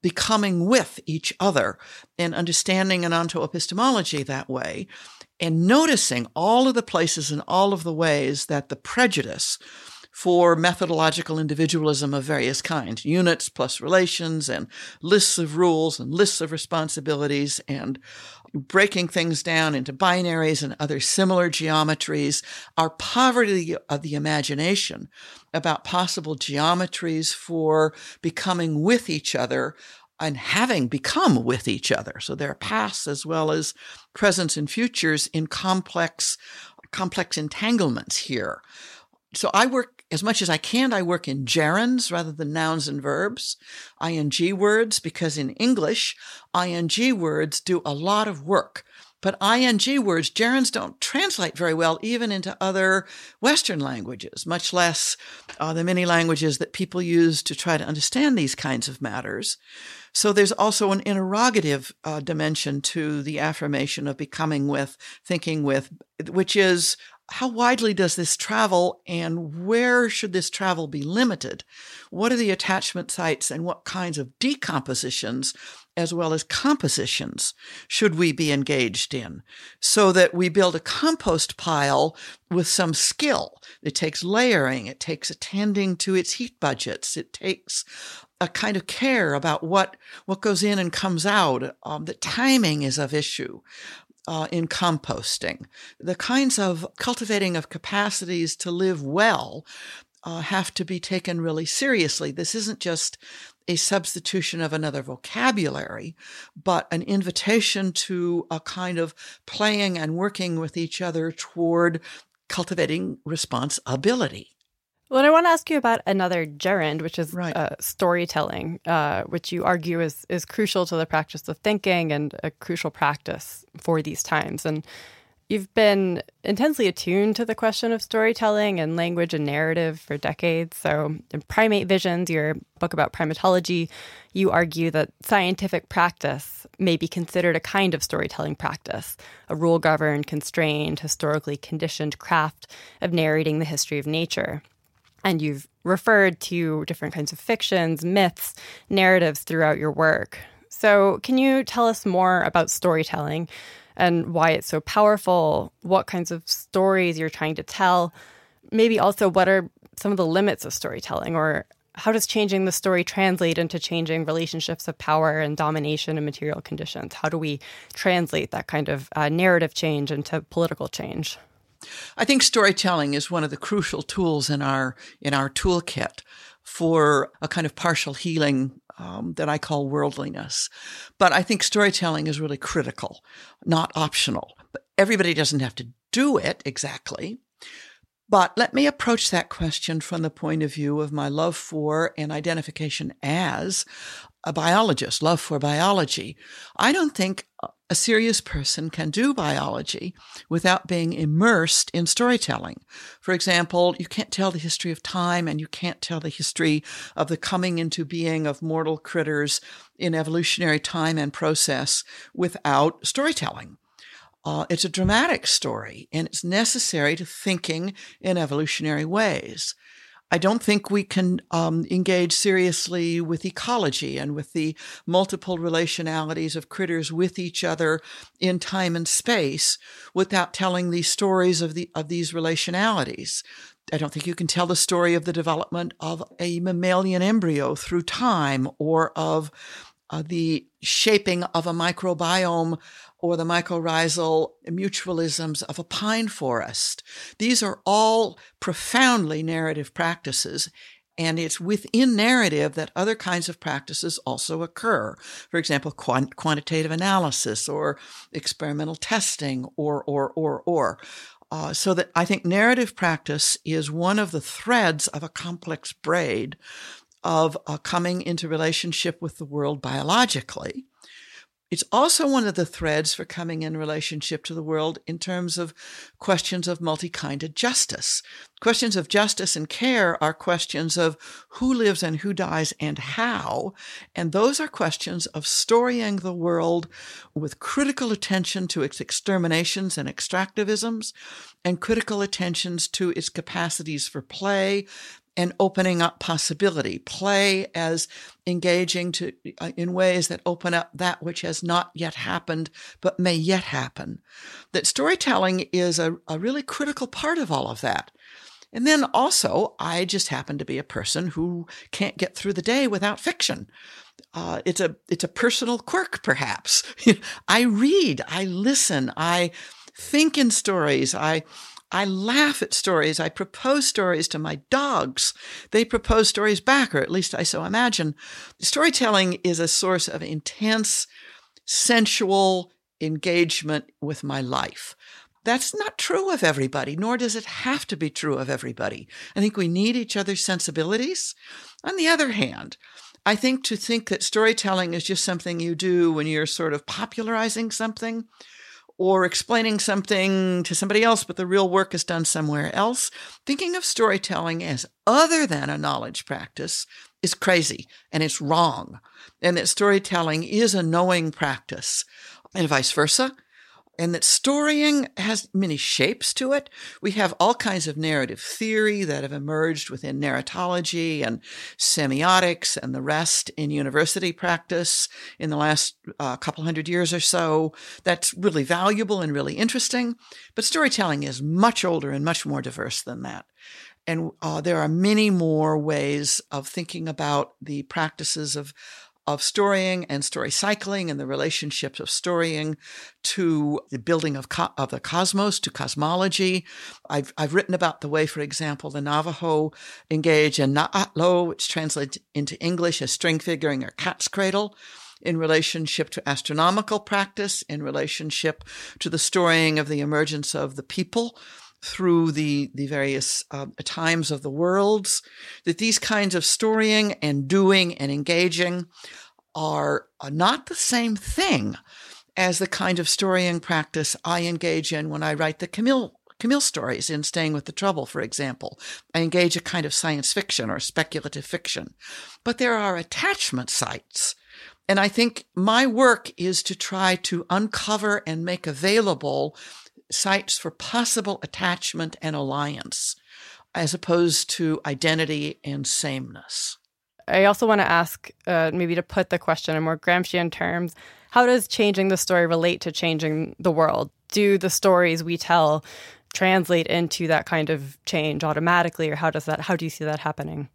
becoming with each other and understanding an ontoepistemology that way and noticing all of the places and all of the ways that the prejudice for methodological individualism of various kinds, units plus relations and lists of rules and lists of responsibilities and breaking things down into binaries and other similar geometries, our poverty of the imagination about possible geometries for becoming with each other and having become with each other. So there are pasts as well as presents and futures in complex, complex entanglements here. So I work as much as I can. I work in gerunds rather than nouns and verbs, ing words, because in English, ing words do a lot of work. But ing words, gerunds don't translate very well even into other Western languages, much less uh, the many languages that people use to try to understand these kinds of matters. So there's also an interrogative uh, dimension to the affirmation of becoming with, thinking with, which is how widely does this travel and where should this travel be limited? What are the attachment sites and what kinds of decompositions as well as compositions should we be engaged in so that we build a compost pile with some skill. It takes layering. It takes attending to its heat budgets. It takes a kind of care about what, what goes in and comes out. Um, the timing is of issue. Uh, in composting, the kinds of cultivating of capacities to live well uh, have to be taken really seriously. This isn't just a substitution of another vocabulary, but an invitation to a kind of playing and working with each other toward cultivating responsibility. Well, I want to ask you about another gerund, which is Right. uh, storytelling, uh, which you argue is is crucial to the practice of thinking and a crucial practice for these times. And you've been intensely attuned to the question of storytelling and language and narrative for decades. So, in Primate Visions, your book about primatology, you argue that scientific practice may be considered a kind of storytelling practice, a rule governed, constrained, historically conditioned craft of narrating the history of nature. And you've referred to different kinds of fictions, myths, narratives throughout your work. So, can you tell us more about storytelling and why it's so powerful? What kinds of stories you're trying to tell? Maybe also, what are some of the limits of storytelling, or how does changing the story translate into changing relationships of power and domination and material conditions? How do we translate that kind of uh, narrative change into political change? I think storytelling is one of the crucial tools in our in our toolkit for a kind of partial healing um, that I call worldliness. But I think storytelling is really critical, not optional. But everybody doesn't have to do it exactly. But let me approach that question from the point of view of my love for and identification as a biologist, love for biology. I don't think a serious person can do biology without being immersed in storytelling. For example, you can't tell the history of time and you can't tell the history of the coming into being of mortal critters in evolutionary time and process without storytelling. Uh, it's a dramatic story and it's necessary to thinking in evolutionary ways. I don't think we can um, engage seriously with ecology and with the multiple relationalities of critters with each other in time and space without telling these stories of the of these relationalities. I don't think you can tell the story of the development of a mammalian embryo through time or of uh, the shaping of a microbiome or the mycorrhizal mutualisms of a pine forest. These are all profoundly narrative practices. And it's within narrative that other kinds of practices also occur. For example, quant- quantitative analysis or experimental testing or, or, or, or. Uh, so that I think narrative practice is one of the threads of a complex braid of uh, coming into relationship with the world biologically. It's also one of the threads for coming in relationship to the world in terms of questions of multi-kinded justice. Questions of justice and care are questions of who lives and who dies and how. And those are questions of storying the world with critical attention to its exterminations and extractivisms and critical attentions to its capacities for play and opening up possibility, play as engaging to uh, in ways that open up that which has not yet happened but may yet happen. That storytelling is a, a really critical part of all of that. And then also, I just happen to be a person who can't get through the day without fiction. Uh, it's a it's a personal quirk, perhaps. I read, I listen, I think in stories, I I laugh at stories. I propose stories to my dogs. They propose stories back, or at least I so imagine. Storytelling is a source of intense, sensual engagement with my life. That's not true of everybody, nor does it have to be true of everybody. I think we need each other's sensibilities. On the other hand, I think to think that storytelling is just something you do when you're sort of popularizing something or explaining something to somebody else, but the real work is done somewhere else, thinking of storytelling as other than a knowledge practice is crazy and it's wrong. And that storytelling is a knowing practice and vice versa. And that storying has many shapes to it. We have all kinds of narrative theory that have emerged within narratology and semiotics and the rest in university practice in the last uh, couple hundred years or so. That's really valuable and really interesting. But storytelling is much older and much more diverse than that. And uh, there are many more ways of thinking about the practices of of storying and story cycling and the relationships of storying to the building of, co- of the cosmos, to cosmology. I've, I've written about the way, for example, the Navajo engage in Na'atlo, which translates into English as string figuring or cat's cradle in relationship to astronomical practice, in relationship to the storying of the emergence of the people through the, the various uh, times of the worlds, that these kinds of storying and doing and engaging are not the same thing as the kind of storying practice I engage in when I write the Camille Camille stories in Staying with the Trouble, for example. I engage a kind of science fiction or speculative fiction. But there are attachment sites. And I think my work is to try to uncover and make available sites for possible attachment and alliance, as opposed to identity and sameness. I also want to ask, uh, maybe to put the question in more Gramscian terms, how does changing the story relate to changing the world? Do the stories we tell translate into that kind of change automatically, or how does that? How do you see that happening?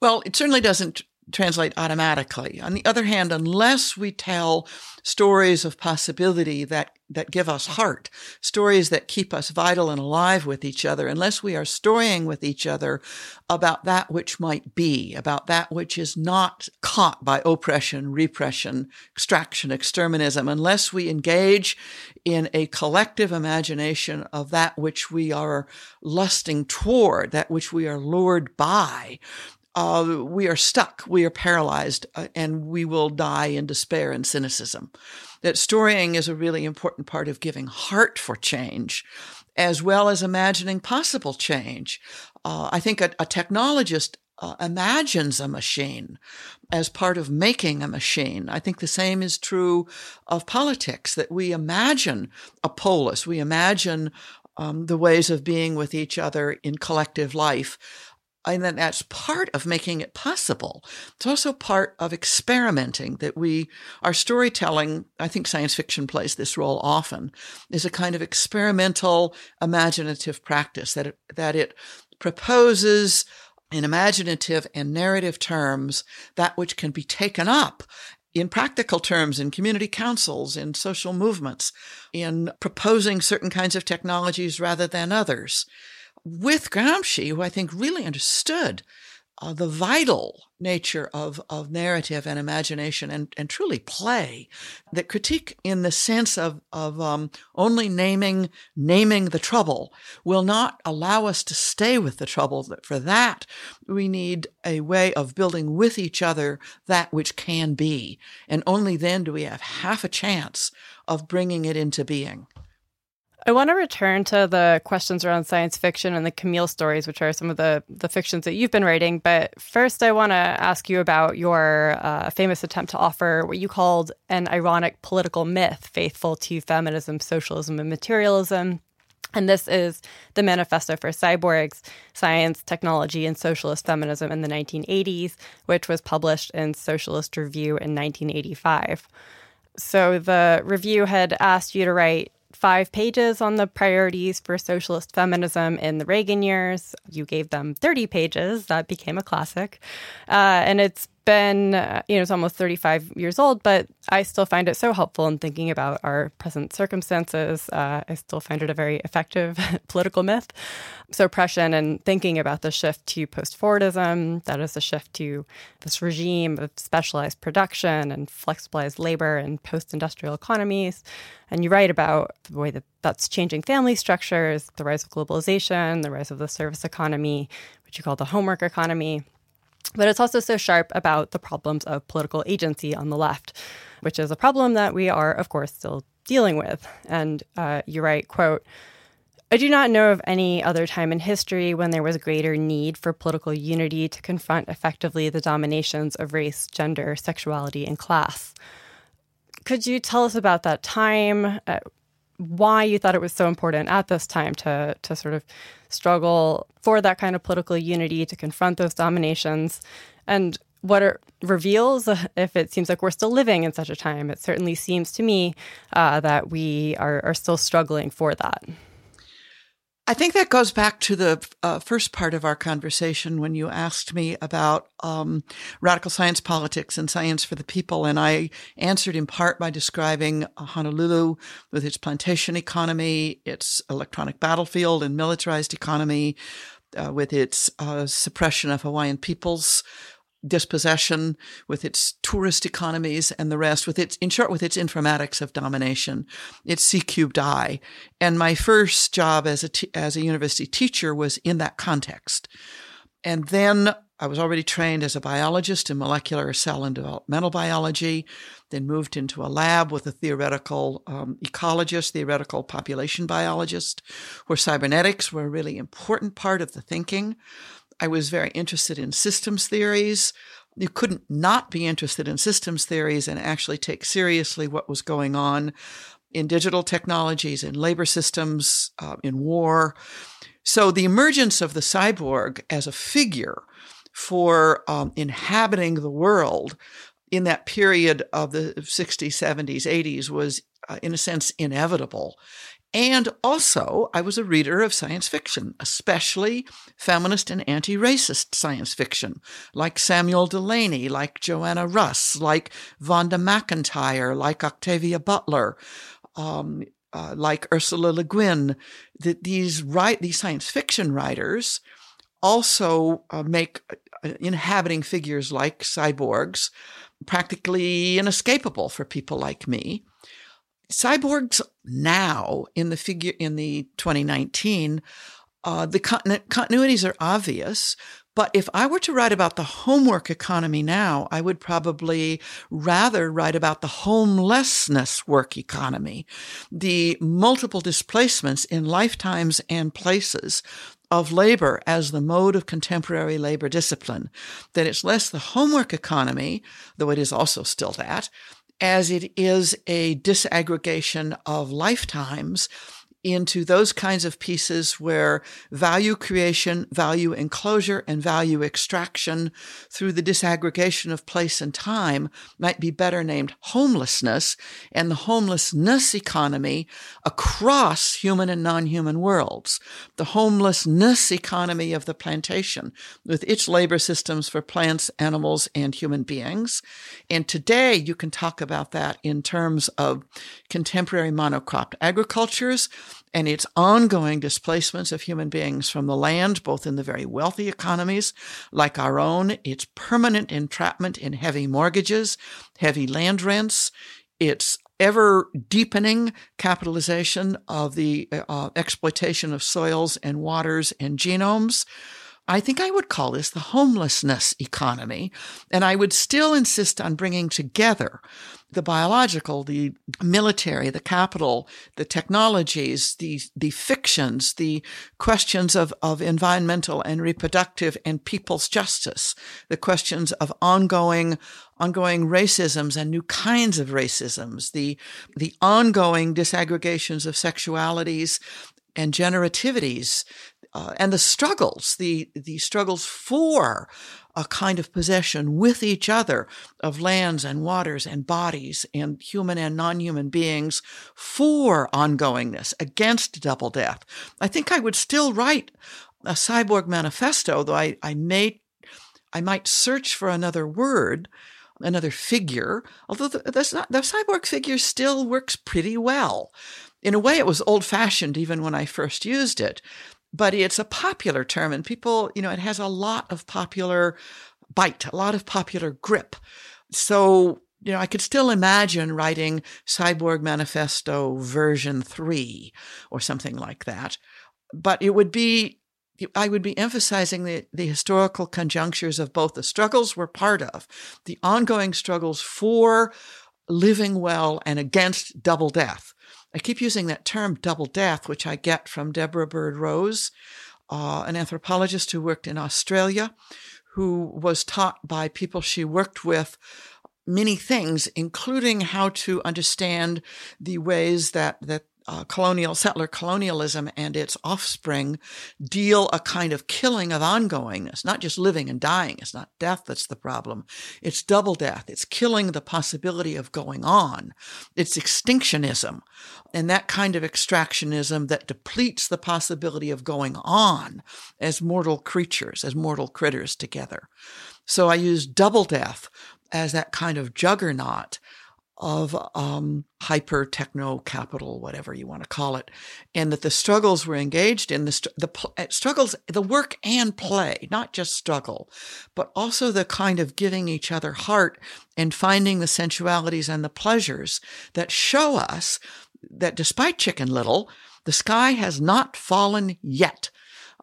Well, it certainly doesn't translate automatically. On the other hand, unless we tell stories of possibility that, that give us heart, stories that keep us vital and alive with each other, unless we are storying with each other about that which might be, about that which is not caught by oppression, repression, extraction, exterminism, unless we engage in a collective imagination of that which we are lusting toward, that which we are lured by, uh, we are stuck, we are paralyzed, uh, and we will die in despair and cynicism. That storying is a really important part of giving heart for change, as well as imagining possible change. Uh, I think a, a technologist uh, imagines a machine as part of making a machine. I think the same is true of politics, that we imagine a polis, we imagine um, the ways of being with each other in collective life and then that's part of making it possible. It's also part of experimenting that we, our storytelling, I think science fiction plays this role often, is a kind of experimental, imaginative practice that it, that it proposes in imaginative and narrative terms that which can be taken up in practical terms in community councils, in social movements, in proposing certain kinds of technologies rather than others with Gramsci, who I think really understood uh, the vital nature of, of narrative and imagination and, and truly play, that critique in the sense of, of um, only naming, naming the trouble will not allow us to stay with the trouble. For that, we need a way of building with each other that which can be. And only then do we have half a chance of bringing it into being. I want to return to the questions around science fiction and the Camille stories, which are some of the, the fictions that you've been writing. But first, I want to ask you about your uh, famous attempt to offer what you called an ironic political myth faithful to feminism, socialism, and materialism. And this is the Manifesto for Cyborgs, Science, Technology, and Socialist Feminism in the 1980s, which was published in Socialist Review in 1985. So the review had asked you to write five pages on the priorities for socialist feminism in the Reagan years. You gave them 30 pages. That became a classic. Uh, and it's been, uh, you know, it's almost 35 years old, but I still find it so helpful in thinking about our present circumstances. Uh, I still find it a very effective political myth. So, oppression and thinking about the shift to post Fordism, that is the shift to this regime of specialized production and flexibilized labor and post industrial economies. And you write about the way that that's changing family structures, the rise of globalization, the rise of the service economy, which you call the homework economy but it's also so sharp about the problems of political agency on the left, which is a problem that we are, of course, still dealing with. And uh, you write, quote, I do not know of any other time in history when there was greater need for political unity to confront effectively the dominations of race, gender, sexuality, and class. Could you tell us about that time? Uh, why you thought it was so important at this time to to sort of struggle for that kind of political unity to confront those dominations. And what it reveals if it seems like we're still living in such a time it certainly seems to me uh, that we are, are still struggling for that I think that goes back to the uh, first part of our conversation when you asked me about um, radical science politics and science for the people. And I answered in part by describing Honolulu with its plantation economy, its electronic battlefield and militarized economy, uh, with its uh, suppression of Hawaiian peoples dispossession, with its tourist economies and the rest, with its, in short, with its informatics of domination, its C cubed I. And my first job as a, t- as a university teacher was in that context. And then I was already trained as a biologist in molecular cell and developmental biology, then moved into a lab with a theoretical um, ecologist, theoretical population biologist, where cybernetics were a really important part of the thinking. I was very interested in systems theories. You couldn't not be interested in systems theories and actually take seriously what was going on in digital technologies, in labor systems, uh, in war. So the emergence of the cyborg as a figure for um, inhabiting the world in that period of the 60s, 70s, 80s was, uh, in a sense, inevitable. And also, I was a reader of science fiction, especially feminist and anti racist science fiction, like Samuel Delany, like Joanna Russ, like Vonda McIntyre, like Octavia Butler, um, uh, like Ursula Le Guin. That these, these science fiction writers also uh, make uh, inhabiting figures like cyborgs practically inescapable for people like me cyborgs now in the figure in the 2019 uh, the continu- continuities are obvious but if I were to write about the homework economy now, I would probably rather write about the homelessness work economy, the multiple displacements in lifetimes and places of labor as the mode of contemporary labor discipline. That it's less the homework economy, though it is also still that, as it is a disaggregation of lifetimes into those kinds of pieces where value creation, value enclosure, and value extraction through the disaggregation of place and time might be better named homelessness and the homelessness economy across human and non-human worlds. The homelessness economy of the plantation with its labor systems for plants, animals, and human beings. And today you can talk about that in terms of contemporary monocropped agricultures and its ongoing displacements of human beings from the land, both in the very wealthy economies like our own, its permanent entrapment in heavy mortgages, heavy land rents, its ever deepening capitalization of the uh, exploitation of soils and waters and genomes. I think I would call this the homelessness economy. And I would still insist on bringing together the biological, the military, the capital, the technologies, the, the fictions, the questions of, of environmental and reproductive and people's justice, the questions of ongoing, ongoing racisms and new kinds of racisms, the, the ongoing disaggregations of sexualities and generativities, uh, and the struggles, the, the struggles for a kind of possession with each other of lands and waters and bodies and human and non-human beings for ongoingness against double death. I think I would still write a cyborg manifesto, though I, I may, I might search for another word, another figure, although the, the, the cyborg figure still works pretty well. In a way, it was old fashioned even when I first used it but it's a popular term and people, you know, it has a lot of popular bite, a lot of popular grip. So, you know, I could still imagine writing Cyborg Manifesto version three or something like that. But it would be, I would be emphasizing the, the historical conjunctures of both the struggles we're part of, the ongoing struggles for living well and against double death I keep using that term double death, which I get from Deborah Bird Rose, uh, an anthropologist who worked in Australia, who was taught by people she worked with many things, including how to understand the ways that, that uh, colonial settler colonialism and its offspring deal a kind of killing of ongoingness, not just living and dying. It's not death that's the problem. It's double death. It's killing the possibility of going on. It's extinctionism and that kind of extractionism that depletes the possibility of going on as mortal creatures, as mortal critters together. So I use double death as that kind of juggernaut of um, hyper techno capital, whatever you want to call it, and that the struggles we're engaged in, the, the pl- eh, struggles, the work and play, not just struggle, but also the kind of giving each other heart and finding the sensualities and the pleasures that show us that despite Chicken Little, the sky has not fallen yet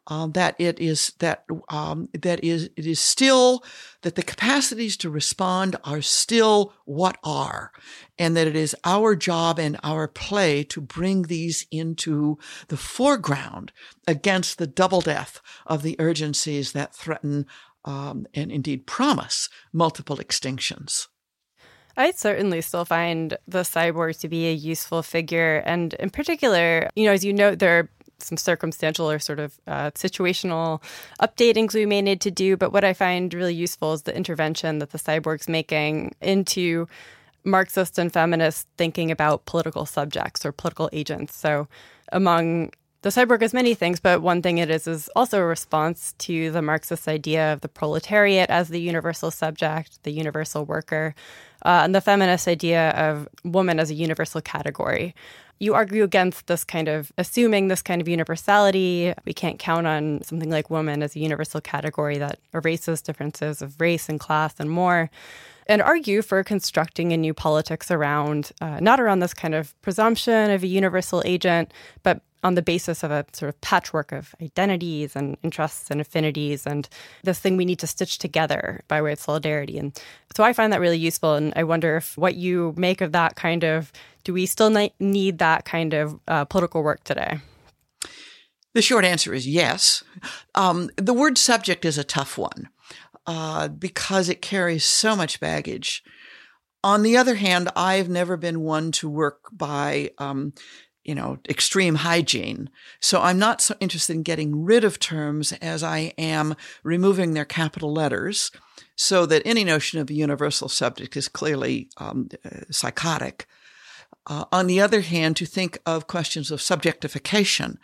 uh, that it is that um, that is it is still that the capacities to respond are still what are, and that it is our job and our play to bring these into the foreground against the double death of the urgencies that threaten um, and indeed promise multiple extinctions. I certainly still find the cyborg to be a useful figure. And in particular, you know, as you note, there are some circumstantial or sort of uh, situational updatings we may need to do. But what I find really useful is the intervention that the cyborg's making into Marxist and feminist thinking about political subjects or political agents. So, among the cyborg is many things, but one thing it is is also a response to the Marxist idea of the proletariat as the universal subject, the universal worker, uh, and the feminist idea of woman as a universal category you argue against this kind of assuming this kind of universality. We can't count on something like woman as a universal category that erases differences of race and class and more. And argue for constructing a new politics around, uh, not around this kind of presumption of a universal agent, but on the basis of a sort of patchwork of identities and interests and affinities and this thing we need to stitch together by way of solidarity. And so I find that really useful. And I wonder if what you make of that kind of do we still need that kind of uh, political work today? The short answer is yes. Um, the word subject is a tough one uh, because it carries so much baggage. On the other hand, I've never been one to work by um, you know, extreme hygiene. So I'm not so interested in getting rid of terms as I am removing their capital letters so that any notion of a universal subject is clearly um, uh, psychotic. Uh, on the other hand, to think of questions of subjectification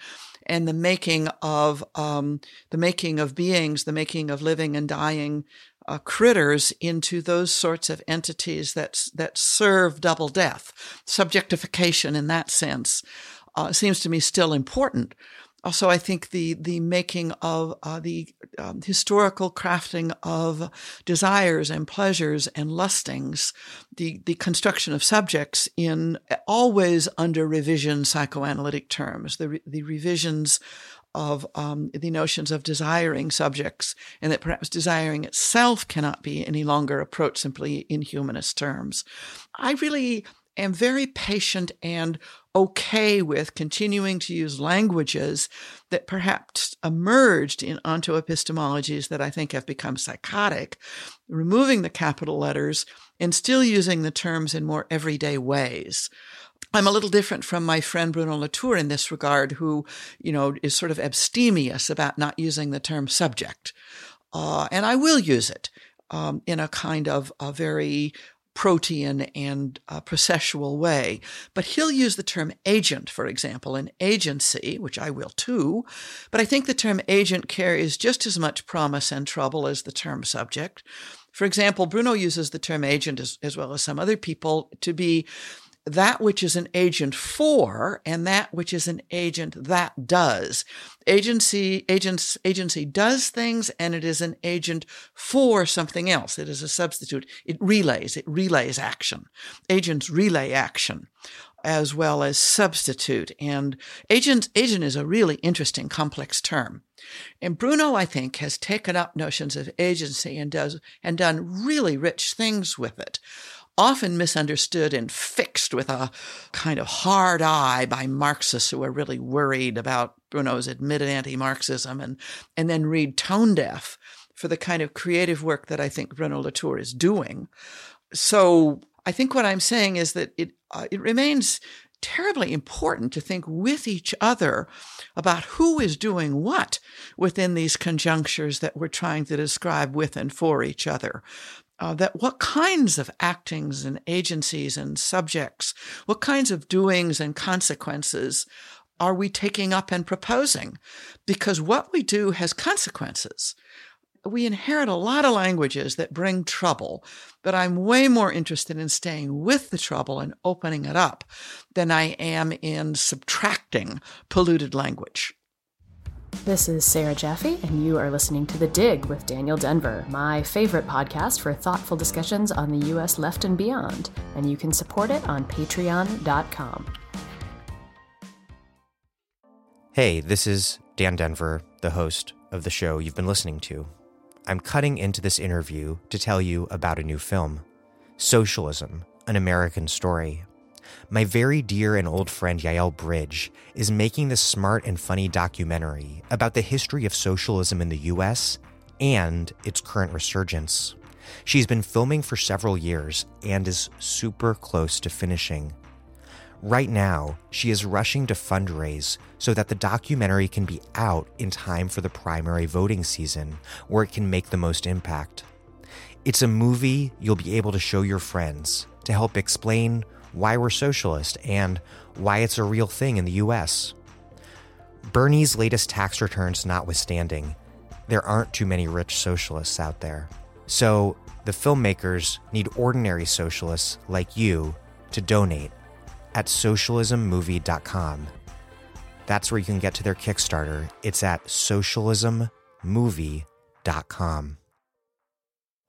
and the making of um, the making of beings, the making of living and dying uh, critters into those sorts of entities that that serve double death. Subjectification, in that sense, uh, seems to me still important. Also, I think the the making of uh, the um, historical crafting of desires and pleasures and lustings, the the construction of subjects in always under revision psychoanalytic terms, the the revisions of um, the notions of desiring subjects, and that perhaps desiring itself cannot be any longer approached simply in humanist terms. I really am very patient and okay with continuing to use languages that perhaps emerged in onto epistemologies that I think have become psychotic, removing the capital letters and still using the terms in more everyday ways. I'm a little different from my friend Bruno Latour in this regard, who, you know, is sort of abstemious about not using the term subject. Uh, and I will use it um, in a kind of a very protean and uh, processual way. But he'll use the term agent, for example, and agency, which I will too. But I think the term agent carries just as much promise and trouble as the term subject. For example, Bruno uses the term agent as, as well as some other people to be that which is an agent for and that which is an agent that does. Agency, agents, agency does things and it is an agent for something else. It is a substitute. It relays, it relays action. Agents relay action as well as substitute. And agent, agent is a really interesting, complex term. And Bruno, I think, has taken up notions of agency and does, and done really rich things with it often misunderstood and fixed with a kind of hard eye by Marxists who are really worried about Bruno's admitted anti-Marxism and, and then read tone deaf for the kind of creative work that I think Bruno Latour is doing. So I think what I'm saying is that it, uh, it remains terribly important to think with each other about who is doing what within these conjunctures that we're trying to describe with and for each other uh, that what kinds of actings and agencies and subjects, what kinds of doings and consequences are we taking up and proposing? Because what we do has consequences. we inherit a lot of languages that bring trouble, but I'm way more interested in staying with the trouble and opening it up than I am in subtracting polluted language. This is Sarah Jaffe, and you are listening to The Dig with Daniel Denvir, my favorite podcast for thoughtful discussions on the U.S. left and beyond. And you can support it on patreon.com. Hey, this is Dan Denvir, the host of the show you've been listening to. I'm cutting into this interview to tell you about a new film Socialism, an American Story. My very dear and old friend Yael Bridge is making this smart and funny documentary about the history of socialism in the US and its current resurgence. She's been filming for several years and is super close to finishing. Right now, she is rushing to fundraise so that the documentary can be out in time for the primary voting season, where it can make the most impact. It's a movie you'll be able to show your friends to help explain why we're socialist and why it's a real thing in the US. Bernie's latest tax returns notwithstanding, there aren't too many rich socialists out there. So the filmmakers need ordinary socialists like you to donate at socialismmovie.com. That's where you can get to their Kickstarter. It's at socialismmovie.com.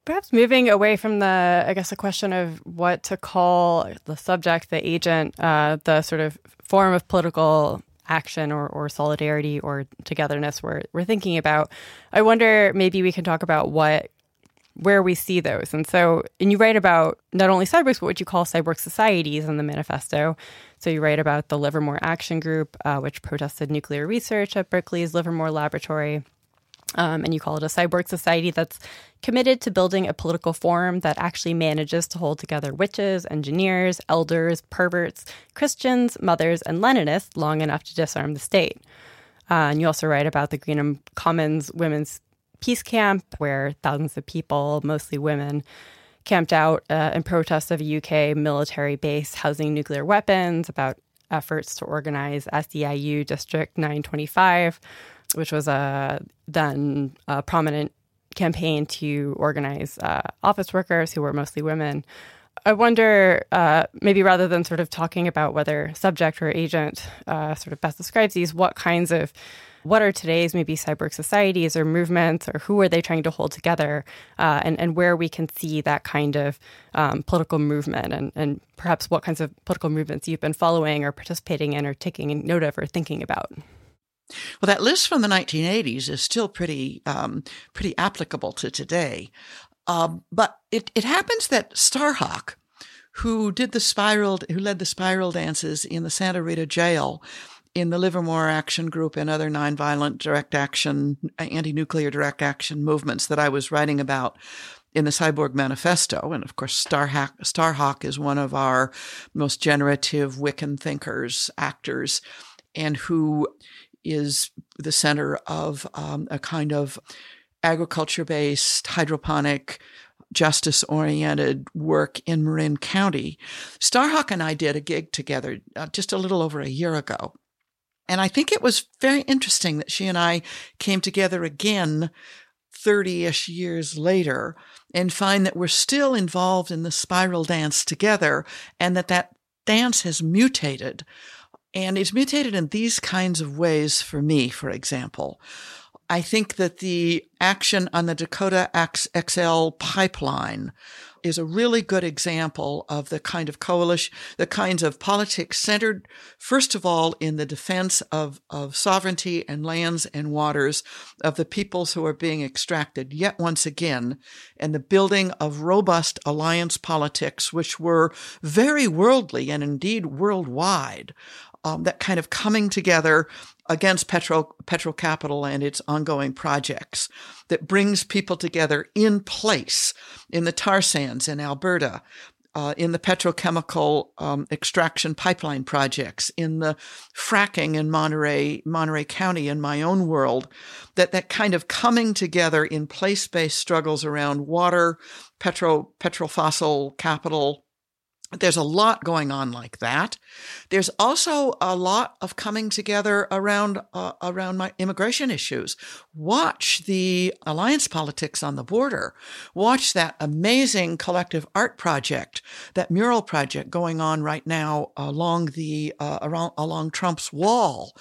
Perhaps moving away from the, I guess, the question of what to call the subject, the agent, uh, the sort of form of political action or, or solidarity or togetherness we're, we're thinking about, I wonder maybe we can talk about what where we see those. And so, and you write about not only cyborgs, but what you call cyborg societies in the manifesto. So you write about the Livermore Action Group, uh, which protested nuclear research at Berkeley's Livermore Laboratory. Um, and you call it a cyborg society that's committed to building a political forum that actually manages to hold together witches, engineers, elders, perverts, Christians, mothers, and Leninists long enough to disarm the state. Uh, and you also write about the Greenham Commons Women's Peace Camp, where thousands of people, mostly women, camped out uh, in protest of a UK military base housing nuclear weapons, about efforts to organize SEIU District 925, which was a then a prominent campaign to organize uh, office workers who were mostly women. I wonder, uh, maybe rather than sort of talking about whether subject or agent uh, sort of best describes these, what kinds of what are today's maybe cyborg societies or movements or who are they trying to hold together uh, and, and where we can see that kind of um, political movement and, and perhaps what kinds of political movements you've been following or participating in or taking note of or thinking about. Well, that list from the 1980s is still pretty um, pretty applicable to today. Um, but it, it happens that Starhawk, who did the spiral, who led the spiral dances in the Santa Rita jail, in the Livermore Action Group and other nonviolent direct action, anti-nuclear direct action movements that I was writing about in the Cyborg Manifesto. And of course, Starhawk, Starhawk is one of our most generative Wiccan thinkers, actors, and who is the center of um, a kind of agriculture based, hydroponic, justice oriented work in Marin County. Starhawk and I did a gig together uh, just a little over a year ago. And I think it was very interesting that she and I came together again 30 ish years later and find that we're still involved in the spiral dance together and that that dance has mutated. And it's mutated in these kinds of ways for me, for example. I think that the action on the Dakota XL pipeline is a really good example of the kind of coalition, the kinds of politics centered, first of all, in the defense of, of sovereignty and lands and waters of the peoples who are being extracted, yet once again, and the building of robust alliance politics, which were very worldly and indeed worldwide. Um, that kind of coming together against Petro, Petrocapital and its ongoing projects that brings people together in place in the tar sands in Alberta, uh, in the petrochemical um, extraction pipeline projects, in the fracking in Monterey, Monterey County, in my own world, that that kind of coming together in place-based struggles around water, petro, petrofossil capital, There's a lot going on like that. There's also a lot of coming together around uh, around my immigration issues. Watch the alliance politics on the border. Watch that amazing collective art project, that mural project going on right now along the uh, around along Trump's wall.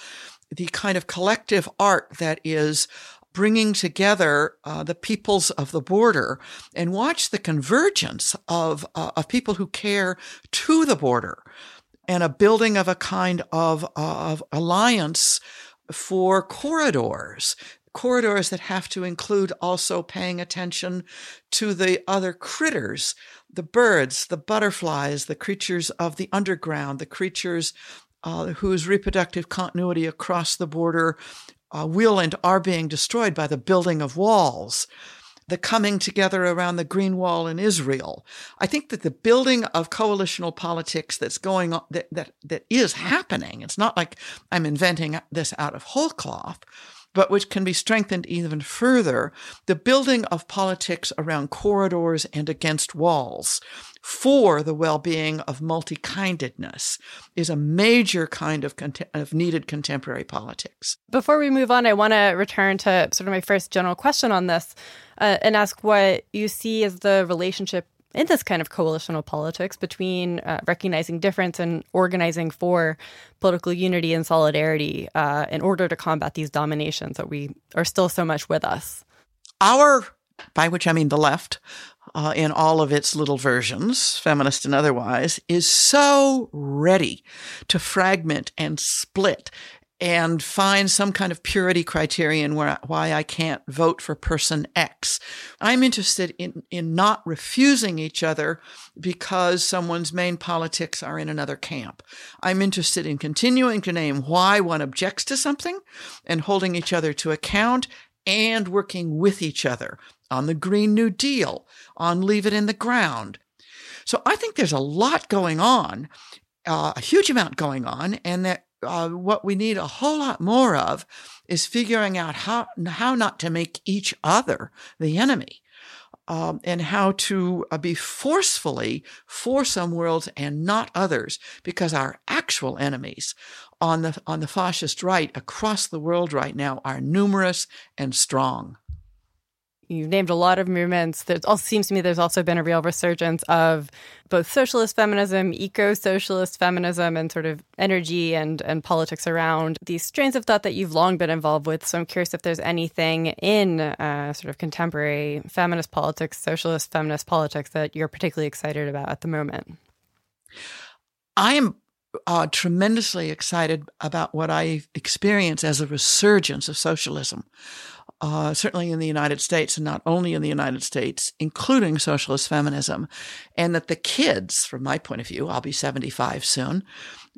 The kind of collective art that is bringing together uh, the peoples of the border and watch the convergence of, uh, of people who care to the border and a building of a kind of, uh, of alliance for corridors corridors that have to include also paying attention to the other critters, the birds, the butterflies, the creatures of the underground, the creatures uh, whose reproductive continuity across the border uh, will and are being destroyed by the building of walls, the coming together around the Green Wall in Israel. I think that the building of coalitional politics that's going on, that, that, that is happening, it's not like I'm inventing this out of whole cloth, but which can be strengthened even further, the building of politics around corridors and against walls for the well-being of multi-kindedness is a major kind of, of needed contemporary politics. Before we move on, I want to return to sort of my first general question on this uh, and ask what you see as the relationship in this kind of coalitional politics between uh, recognizing difference and organizing for political unity and solidarity uh, in order to combat these dominations that we are still so much with us. Our, by which I mean the left, uh, in all of its little versions, feminist and otherwise, is so ready to fragment and split and find some kind of purity criterion where why I can't vote for person X. I'm interested in in not refusing each other because someone's main politics are in another camp. I'm interested in continuing to name why one objects to something and holding each other to account and working with each other on the Green New Deal, on Leave It in the Ground. So I think there's a lot going on, uh, a huge amount going on, and that uh, what we need a whole lot more of is figuring out how how not to make each other the enemy. Um, and how to uh, be forcefully for some worlds and not others, because our actual enemies on the on the fascist right across the world right now are numerous and strong you've named a lot of movements. There also seems to me there's also been a real resurgence of both socialist feminism, eco-socialist feminism, and sort of energy and and politics around these strains of thought that you've long been involved with. So I'm curious if there's anything in uh, sort of contemporary feminist politics, socialist feminist politics that you're particularly excited about at the moment. I am uh, tremendously excited about what I experience as a resurgence of socialism uh, certainly in the United States and not only in the United States, including socialist feminism. And that the kids, from my point of view, I'll be 75 soon,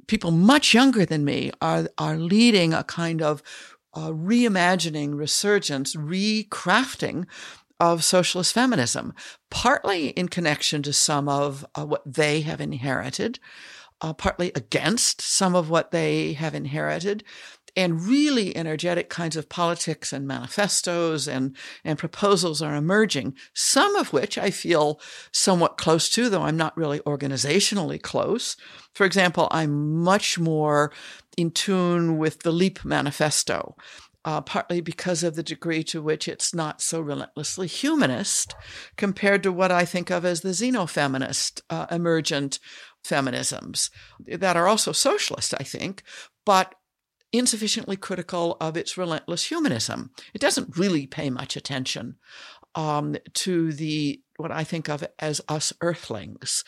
people much younger than me are, are leading a kind of uh, reimagining, resurgence, recrafting of socialist feminism, partly in connection to some of uh, what they have inherited, uh, partly against some of what they have inherited, and really energetic kinds of politics and manifestos and, and proposals are emerging, some of which I feel somewhat close to, though I'm not really organizationally close. For example, I'm much more in tune with the LEAP manifesto. Uh, partly because of the degree to which it's not so relentlessly humanist compared to what I think of as the xenofeminist uh, emergent feminisms that are also socialist, I think, but insufficiently critical of its relentless humanism. It doesn't really pay much attention um, to the what I think of as us earthlings,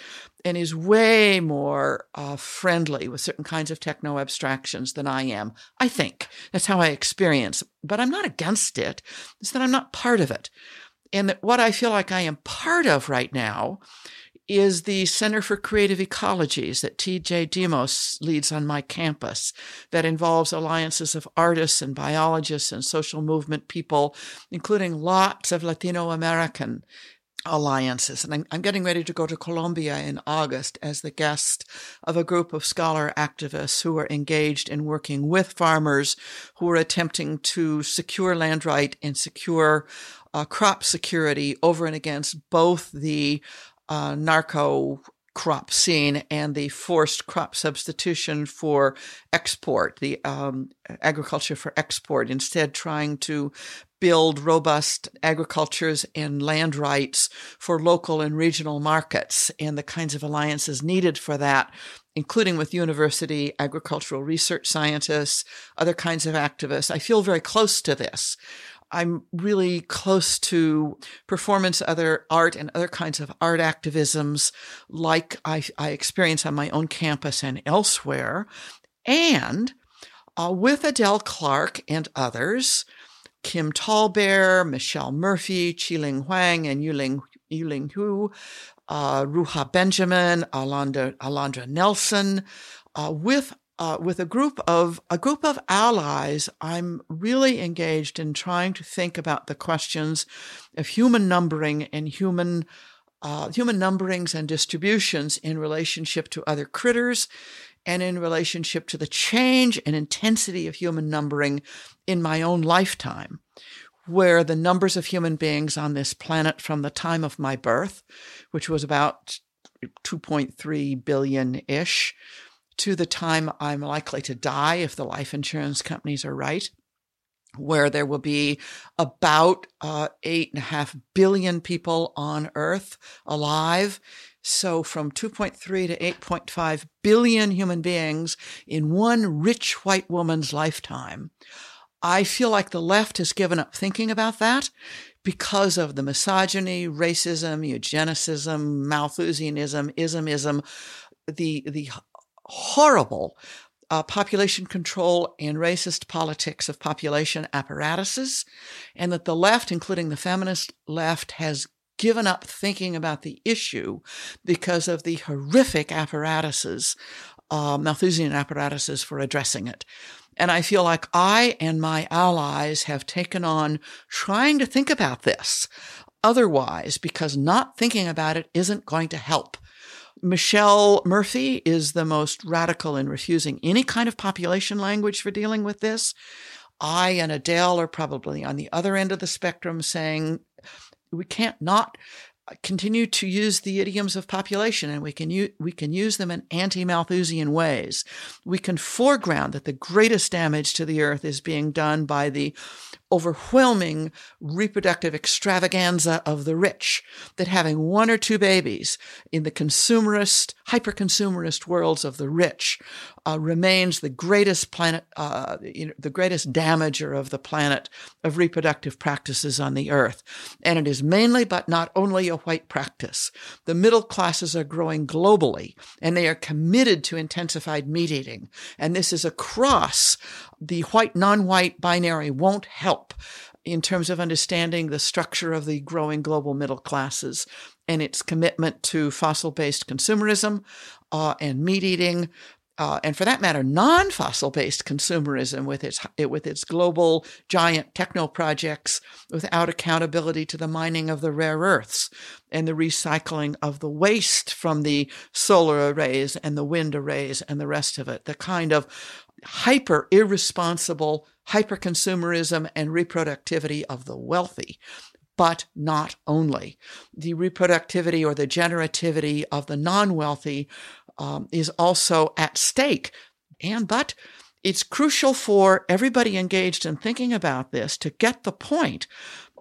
and is way more uh, friendly with certain kinds of techno abstractions than I am. I think that's how I experience, but I'm not against it. It's that I'm not part of it, and that what I feel like I am part of right now is the Center for Creative Ecologies that TJ Demos leads on my campus that involves alliances of artists and biologists and social movement people, including lots of Latino American alliances. And I'm, I'm, getting ready to go to Colombia in August as the guest of a group of scholar activists who are engaged in working with farmers who are attempting to secure land right and secure uh, crop security over and against both the uh, narco crop scene and the forced crop substitution for export, the um, agriculture for export, instead trying to build robust agricultures and land rights for local and regional markets and the kinds of alliances needed for that, including with university agricultural research scientists, other kinds of activists. I feel very close to this. I'm really close to performance, other art, and other kinds of art activisms like I, I experience on my own campus and elsewhere. And uh, with Adele Clarke and others, Kim Tallbear, Michelle Murphy, Qiling Huang, and Yuling, Yuling Hu, uh, Ruha Benjamin, Alondra, Alondra Nelson, uh, with uh, with a group of a group of allies, I'm really engaged in trying to think about the questions of human numbering and human uh, human numberings and distributions in relationship to other critters and in relationship to the change and intensity of human numbering in my own lifetime, where the numbers of human beings on this planet from the time of my birth, which was about 2.3 billion ish, to the time I'm likely to die if the life insurance companies are right, where there will be about uh, eight and a half billion people on Earth alive. So from 2.3 to 8.5 billion human beings in one rich white woman's lifetime. I feel like the left has given up thinking about that because of the misogyny, racism, eugenicism, Malthusianism, ismism, the, the horrible uh, population control and racist politics of population apparatuses, and that the left, including the feminist left, has given up thinking about the issue because of the horrific apparatuses, uh, Malthusian apparatuses for addressing it. And I feel like I and my allies have taken on trying to think about this otherwise, because not thinking about it isn't going to help. Michelle Murphy is the most radical in refusing any kind of population language for dealing with this. I and Adele are probably on the other end of the spectrum saying we can't not continue to use the idioms of population and we can u- we can use them in anti-Malthusian ways. We can foreground that the greatest damage to the earth is being done by the overwhelming reproductive extravaganza of the rich, that having one or two babies in the consumerist, hyper-consumerist worlds of the rich uh, remains the greatest planet, uh, you know, the greatest damager of the planet of reproductive practices on the earth. And it is mainly, but not only, a white practice. The middle classes are growing globally, and they are committed to intensified meat eating. And this is across the white non-white binary won't help in terms of understanding the structure of the growing global middle classes and its commitment to fossil based consumerism uh, and meat eating. Uh, and for that matter, non-fossil based consumerism with its with its global giant techno projects without accountability to the mining of the rare earths and the recycling of the waste from the solar arrays and the wind arrays and the rest of it. The kind of hyper irresponsible hyper consumerism and reproductivity of the wealthy, but not only. The reproductivity or the generativity of the non wealthy um, is also at stake. And, but it's crucial for everybody engaged in thinking about this to get the point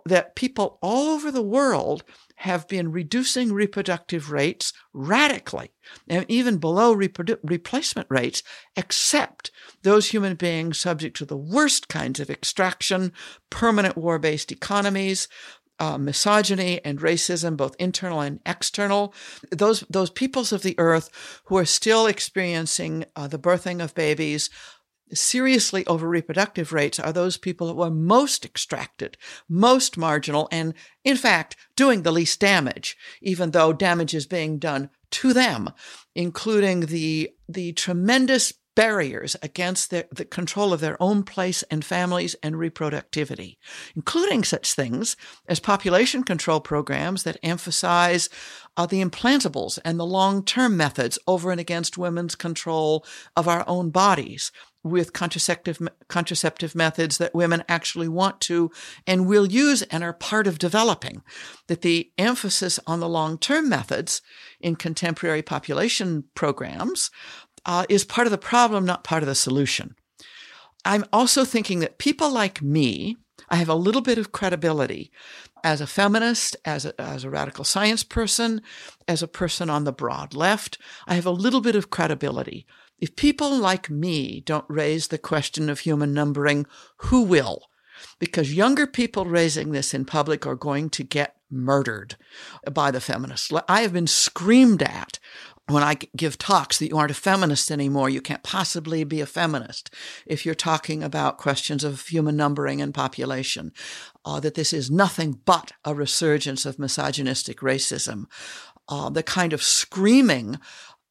that people all over the world have been reducing reproductive rates radically, and even below reprodu- replacement rates, except those human beings subject to the worst kinds of extraction, permanent war based economies, uh, misogyny and racism, both internal and external. Those those peoples of the earth who are still experiencing uh, the birthing of babies seriously over reproductive rates are those people who are most extracted, most marginal, and in fact, doing the least damage, even though damage is being done to them, including the, the tremendous barriers against the, control of their own place and families and reproductivity, including such things as population control programs that emphasize uh, the implantables and the long-term methods over and against women's control of our own bodies with contraceptive contraceptive methods that women actually want to and will use and are part of developing that the emphasis on the long-term methods in contemporary population programs uh, is part of the problem not part of the solution i'm also thinking that people like me i have a little bit of credibility as a feminist, as a, as a radical science person, as a person on the broad left, I have a little bit of credibility. If people like me don't raise the question of human numbering, who will? Because younger people raising this in public are going to get murdered by the feminists. I have been screamed at when I give talks that you aren't a feminist anymore. You can't possibly be a feminist if you're talking about questions of human numbering and population. Uh, that this is nothing but a resurgence of misogynistic racism. Uh, the kind of screaming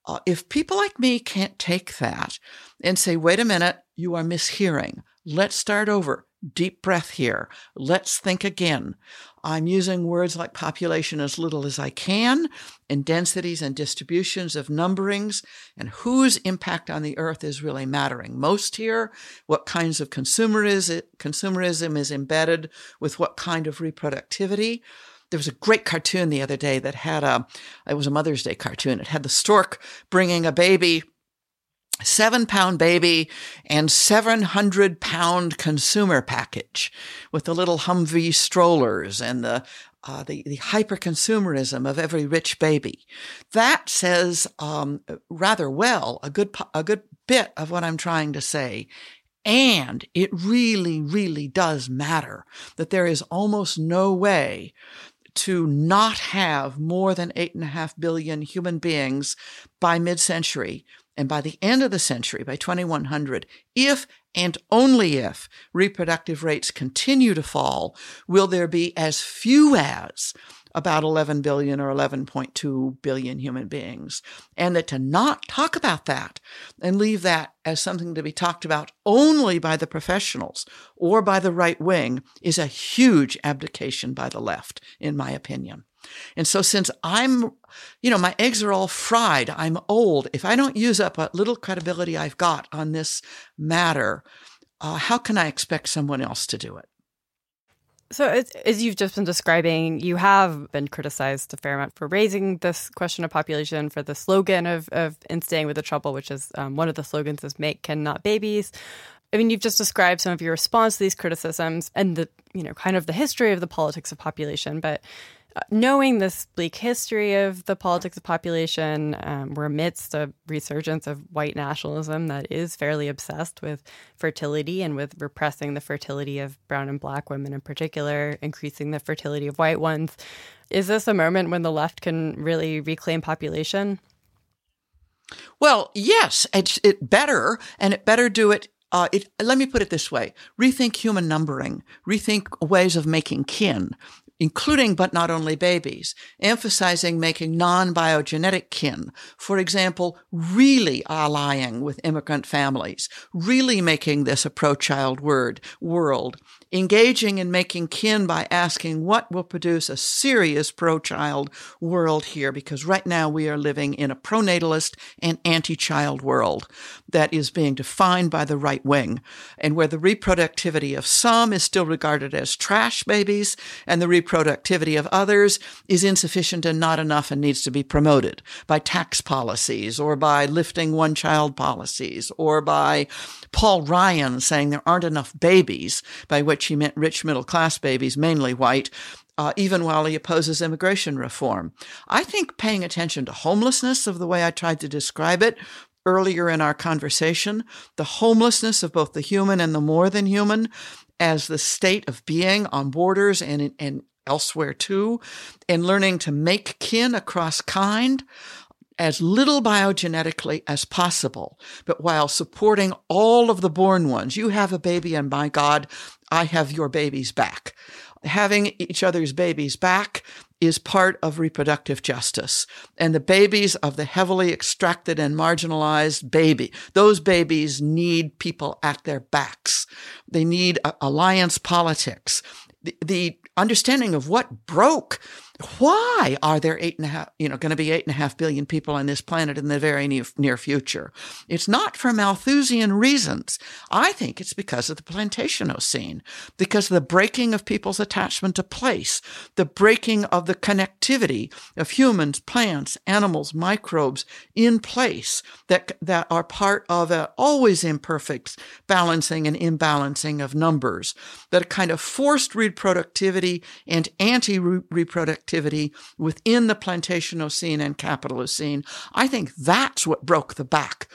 uh, if people like me can't take that and say, wait a minute, you are mishearing. Let's start over. Deep breath here. Let's think again. I'm using words like population as little as I can, and densities and distributions of numberings, and whose impact on the earth is really mattering most here, what kinds of consumerism, consumerism is embedded with what kind of reproductivity there was a great cartoon the other day that had a, it was a Mother's Day cartoon. It had the stork bringing a baby, seven pound baby and 700 pound consumer package with the little Humvee strollers and the, uh, the, the hyper consumerism of every rich baby. That says, um, rather well, a good, a good bit of what I'm trying to say. And it really, really does matter that there is almost no way to not have more than eight and a half billion human beings by mid century. And by the end of the century, by 2100, if and only if reproductive rates continue to fall, will there be as few as about 11 billion or 11.2 billion human beings. And that to not talk about that and leave that as something to be talked about only by the professionals or by the right wing is a huge abdication by the left, in my opinion. And so since I'm, you know, my eggs are all fried, I'm old. If I don't use up what little credibility I've got on this matter, uh, how can I expect someone else to do it? So, as, as, you've just been describing, you have been criticized a fair amount for raising this question of population, for the slogan of, of In Staying with the Trouble, which is um, one of the slogans is Make Kin Not Babies. I mean, you've just described some of your response to these criticisms and the, you know, kind of the history of the politics of population. But knowing this bleak history of the politics of population, um, we're amidst a resurgence of white nationalism that is fairly obsessed with fertility and with repressing the fertility of brown and black women in particular, increasing the fertility of white ones. Is this a moment when the left can really reclaim population? Well, yes, it's it better, and it better do it uh, it, let me put it this way rethink human numbering, rethink ways of making kin, including but not only babies, emphasizing making non-biogenetic kin. For example, really allying with immigrant families, really making this a pro-child word, world, engaging in making kin by asking what will produce a serious pro-child world here, because right now we are living in a pronatalist and anti-child world that is being defined by the right wing, and where the reproductivity of some is still regarded as trash babies, and the reproductivity of others is insufficient and not enough and needs to be promoted by tax policies or by lifting one child policies or by Paul Ryan saying there aren't enough babies, by which he meant rich middle class babies, mainly white, uh, even while he opposes immigration reform. I think paying attention to homelessness of the way I tried to describe it earlier in our conversation, the homelessness of both the human and the more than human as the state of being on borders and, and elsewhere too, and learning to make kin across kind as little biogenetically as possible, but while supporting all of the born ones. You have a baby, and by God, I have your baby's back. having each other's babies back is part of reproductive justice. And the babies of the heavily extracted and marginalized baby, those babies need people at their backs. They need alliance politics. The, the understanding of what broke why are there eight and a half, you know, going to be eight and a half billion people on this planet in the very near, near, future? It's not for Malthusian reasons. I think it's because of the Plantationocene, because of the breaking of people's attachment to place, the breaking of the connectivity of humans, plants, animals, microbes in place that, that are part of an always imperfect balancing and imbalancing of numbers, that a kind of forced reproductivity and anti-reproductivity activity within the Plantationocene and Capitalocene. I think that's what broke the back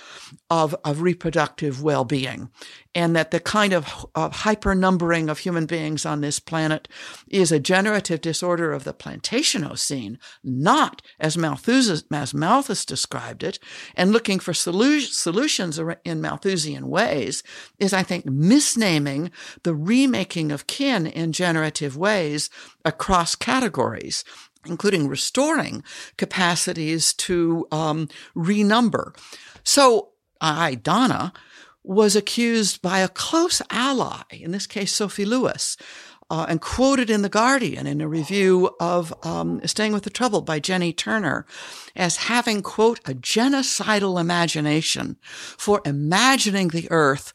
of, of reproductive well-being and that the kind of, of hyper numbering of human beings on this planet is a generative disorder of the Plantationocene, not as Malthus, as Malthus described it, and looking for solu- solutions in Malthusian ways is, I think, misnaming the remaking of kin in generative ways across categories including restoring capacities to um, renumber. So I, Donna, was accused by a close ally, in this case, Sophie Lewis, uh, and quoted in The Guardian in a review of um, Staying with the Trouble by Jenny Turner as having, quote, a genocidal imagination for imagining the earth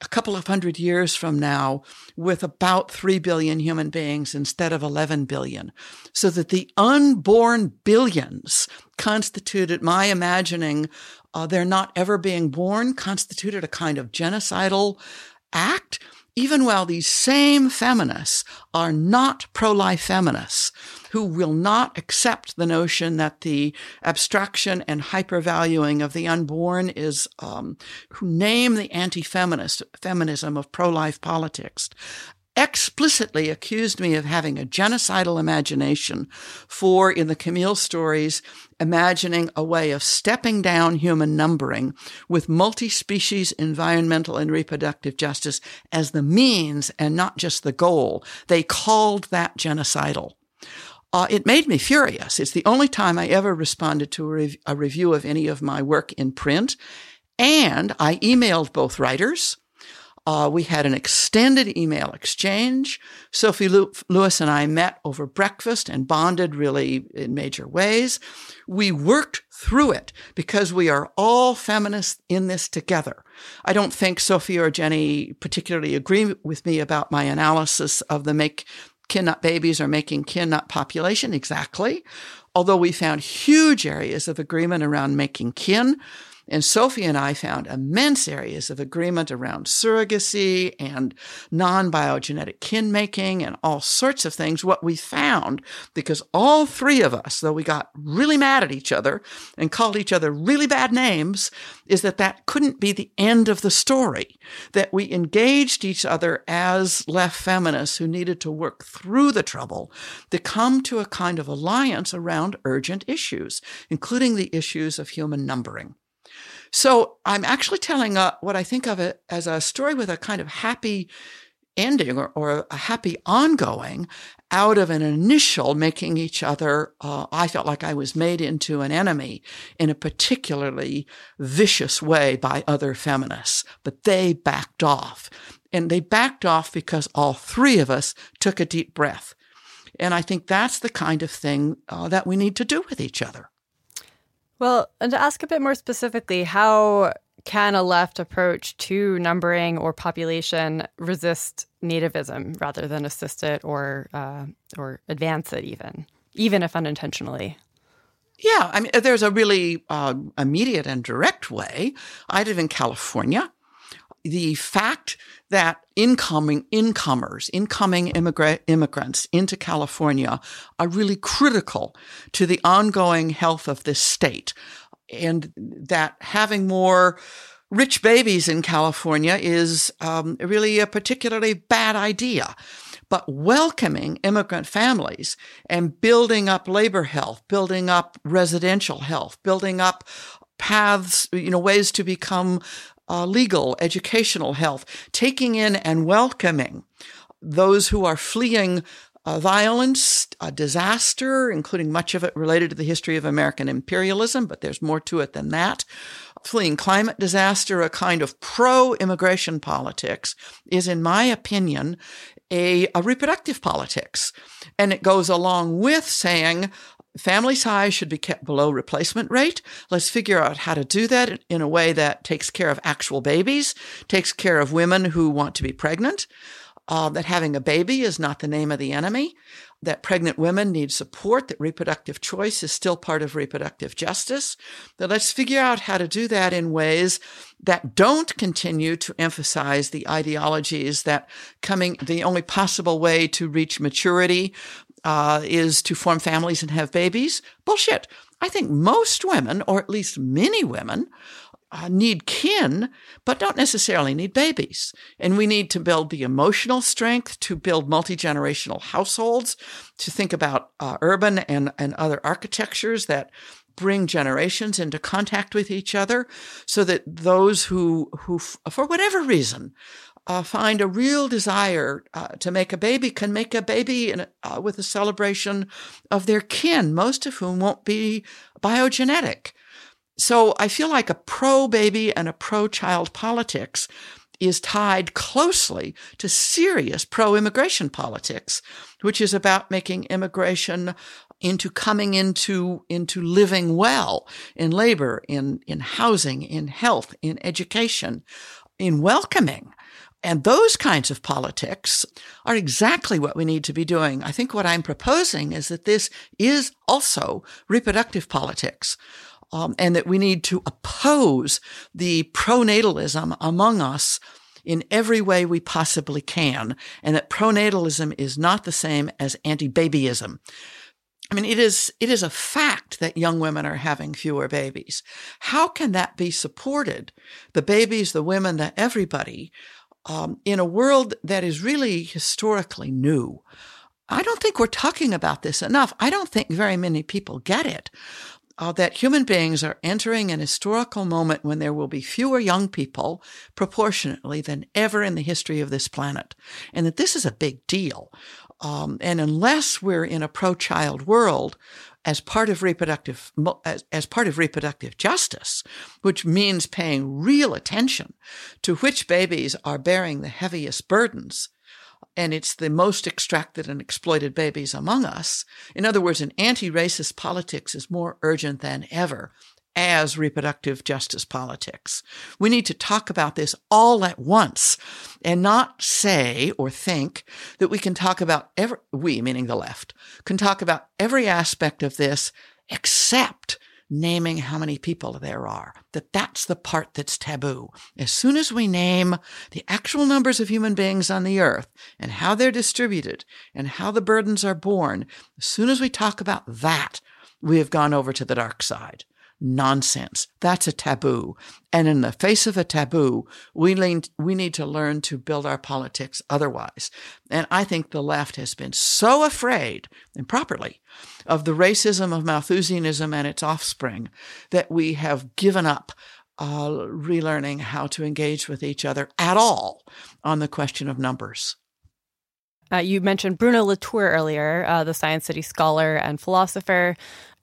a couple of hundred years from now with about 3 billion human beings instead of 11 billion. So that the unborn billions constituted my imagining uh, their not ever being born constituted a kind of genocidal act, even while these same feminists are not pro-life feminists who will not accept the notion that the abstraction and hypervaluing of the unborn is, um, who name the anti-feminist feminism of pro-life politics explicitly accused me of having a genocidal imagination for, in the Camille stories, imagining a way of stepping down human numbering with multi-species environmental and reproductive justice as the means and not just the goal. They called that genocidal. Uh, it made me furious. It's the only time I ever responded to a, rev- a review of any of my work in print. And I emailed both writers uh, we had an extended email exchange. Sophie Lewis and I met over breakfast and bonded really in major ways. We worked through it because we are all feminists in this together. I don't think Sophie or Jenny particularly agree with me about my analysis of the make kin not babies or making kin not population exactly. Although we found huge areas of agreement around making kin, and Sophie and I found immense areas of agreement around surrogacy and non biogenetic kin making and all sorts of things. What we found, because all three of us, though we got really mad at each other and called each other really bad names, is that that couldn't be the end of the story. That we engaged each other as left feminists who needed to work through the trouble to come to a kind of alliance around urgent issues, including the issues of human numbering. So I'm actually telling a, what I think of it as a story with a kind of happy ending or, or a happy ongoing out of an initial making each other, uh, I felt like I was made into an enemy in a particularly vicious way by other feminists, but they backed off. And they backed off because all three of us took a deep breath. And I think that's the kind of thing uh, that we need to do with each other. Well, and to ask a bit more specifically, how can a left approach to numbering or population resist nativism rather than assist it or uh, or advance it, even even if unintentionally? Yeah, I mean, there's a really uh, immediate and direct way. I live in California. The fact that incoming incomers, incoming immigrant, immigrants into California are really critical to the ongoing health of this state. And that having more rich babies in California is um, really a particularly bad idea. But welcoming immigrant families and building up labor health, building up residential health, building up paths, you know, ways to become uh, legal, educational health, taking in and welcoming those who are fleeing uh, violence, a disaster, including much of it related to the history of American imperialism, but there's more to it than that. Fleeing climate disaster, a kind of pro immigration politics, is, in my opinion, a, a reproductive politics. And it goes along with saying, Family size should be kept below replacement rate. Let's figure out how to do that in a way that takes care of actual babies, takes care of women who want to be pregnant uh, that having a baby is not the name of the enemy, that pregnant women need support, that reproductive choice is still part of reproductive justice. That let's figure out how to do that in ways that don't continue to emphasize the ideologies that coming, the only possible way to reach maturity uh, is to form families and have babies. Bullshit. I think most women, or at least many women, uh, need kin, but don't necessarily need babies. And we need to build the emotional strength to build multi generational households, to think about uh, urban and, and other architectures that bring generations into contact with each other so that those who, who for whatever reason, uh, find a real desire uh, to make a baby can make a baby in, uh, with a celebration of their kin, most of whom won't be biogenetic. So I feel like a pro baby and a pro child politics is tied closely to serious pro immigration politics, which is about making immigration into coming into, into living well in labor, in, in housing, in health, in education, in welcoming. And those kinds of politics are exactly what we need to be doing. I think what I'm proposing is that this is also reproductive politics um, and that we need to oppose the pronatalism among us in every way we possibly can, and that pronatalism is not the same as anti-babyism. I mean, it is, it is a fact that young women are having fewer babies. How can that be supported? The babies, the women, the everybody, um, in a world that is really historically new. I don't think we're talking about this enough. I don't think very many people get it uh, that human beings are entering an historical moment when there will be fewer young people proportionately than ever in the history of this planet, and that this is a big deal. Um, and unless we're in a pro-child world, as part of reproductive as, as part of reproductive justice, which means paying real attention to which babies are bearing the heaviest burdens, and it's the most extracted and exploited babies among us. In other words, an anti racist politics is more urgent than ever as reproductive justice politics. We need to talk about this all at once and not say or think that we can talk about every, we, meaning the left, can talk about every aspect of this except naming how many people there are, that that's the part that's taboo. As soon as we name the actual numbers of human beings on the earth and how they're distributed and how the burdens are borne, as soon as we talk about that, we have gone over to the dark side nonsense. That's a taboo. And in the face of a taboo, we, lean, we need to learn to build our politics otherwise. And I think the left has been so afraid, and properly, of the racism of Malthusianism and its offspring that we have given up uh, relearning how to engage with each other at all on the question of numbers. Uh, you mentioned Bruno Latour earlier, uh, the science studies scholar and philosopher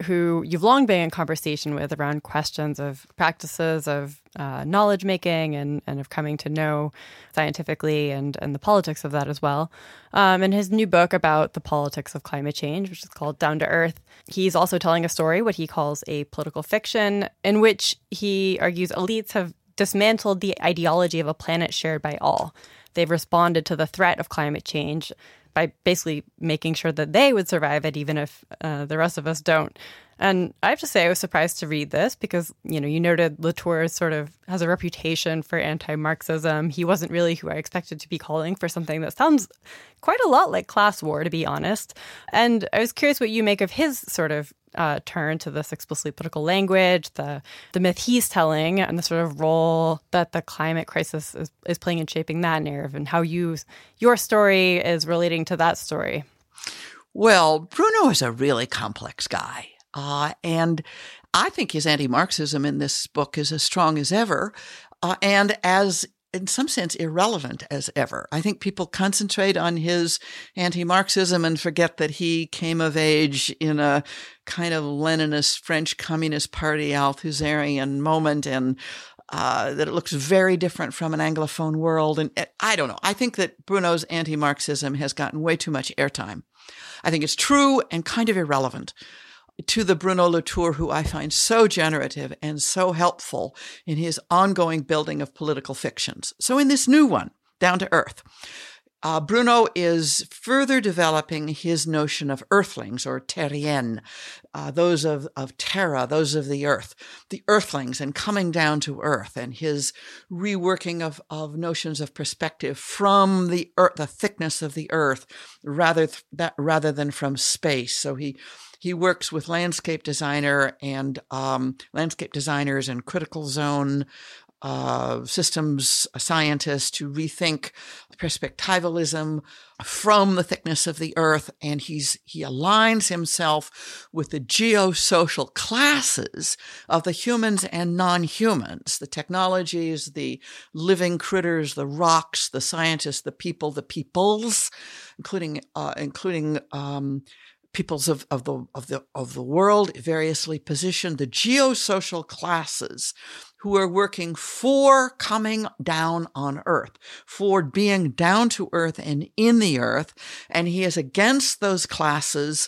who you've long been in conversation with around questions of practices of uh, knowledge making and, and of coming to know scientifically and, and the politics of that as well. Um, in his new book about the politics of climate change, which is called Down to Earth, he's also telling a story, what he calls a political fiction, in which he argues elites have dismantled the ideology of a planet shared by all. They've responded to the threat of climate change by basically making sure that they would survive it, even if uh, the rest of us don't. And I have to say, I was surprised to read this because, you know, you noted Latour sort of has a reputation for anti Marxism. He wasn't really who I expected to be calling for something that sounds quite a lot like class war, to be honest. And I was curious what you make of his sort of uh, turn to this explicitly political language, the the myth he's telling, and the sort of role that the climate crisis is, is playing in shaping that narrative, and how you your story is relating to that story. Well, Bruno is a really complex guy, uh, and I think his anti-Marxism in this book is as strong as ever, uh, and as in some sense irrelevant as ever. I think people concentrate on his anti-Marxism and forget that he came of age in a kind of Leninist French Communist Party Althusserian moment and uh, that it looks very different from an Anglophone world. And eh, I don't know. I think that Bruno's anti Marxism has gotten way too much airtime. I think it's true and kind of irrelevant to the Bruno Latour, who I find so generative and so helpful in his ongoing building of political fictions. So, in this new one, Down to Earth, uh, Bruno is further developing his notion of earthlings or terrien, uh, those of, of terra, those of the earth, the earthlings and coming down to earth and his reworking of, of notions of perspective from the earth, the thickness of the earth rather, th- that, rather than from space. So he, he works with landscape designer and um, landscape designers and critical zone uh, systems scientists to rethink perspectivalism from the thickness of the earth. And he's he aligns himself with the geosocial classes of the humans and non-humans. The technologies the living critters the rocks the scientists the people the peoples including uh, including um, peoples of, of the of the of the world variously positioned the geosocial classes who are working for coming down on earth, for being down to earth and in the earth. And he is against those classes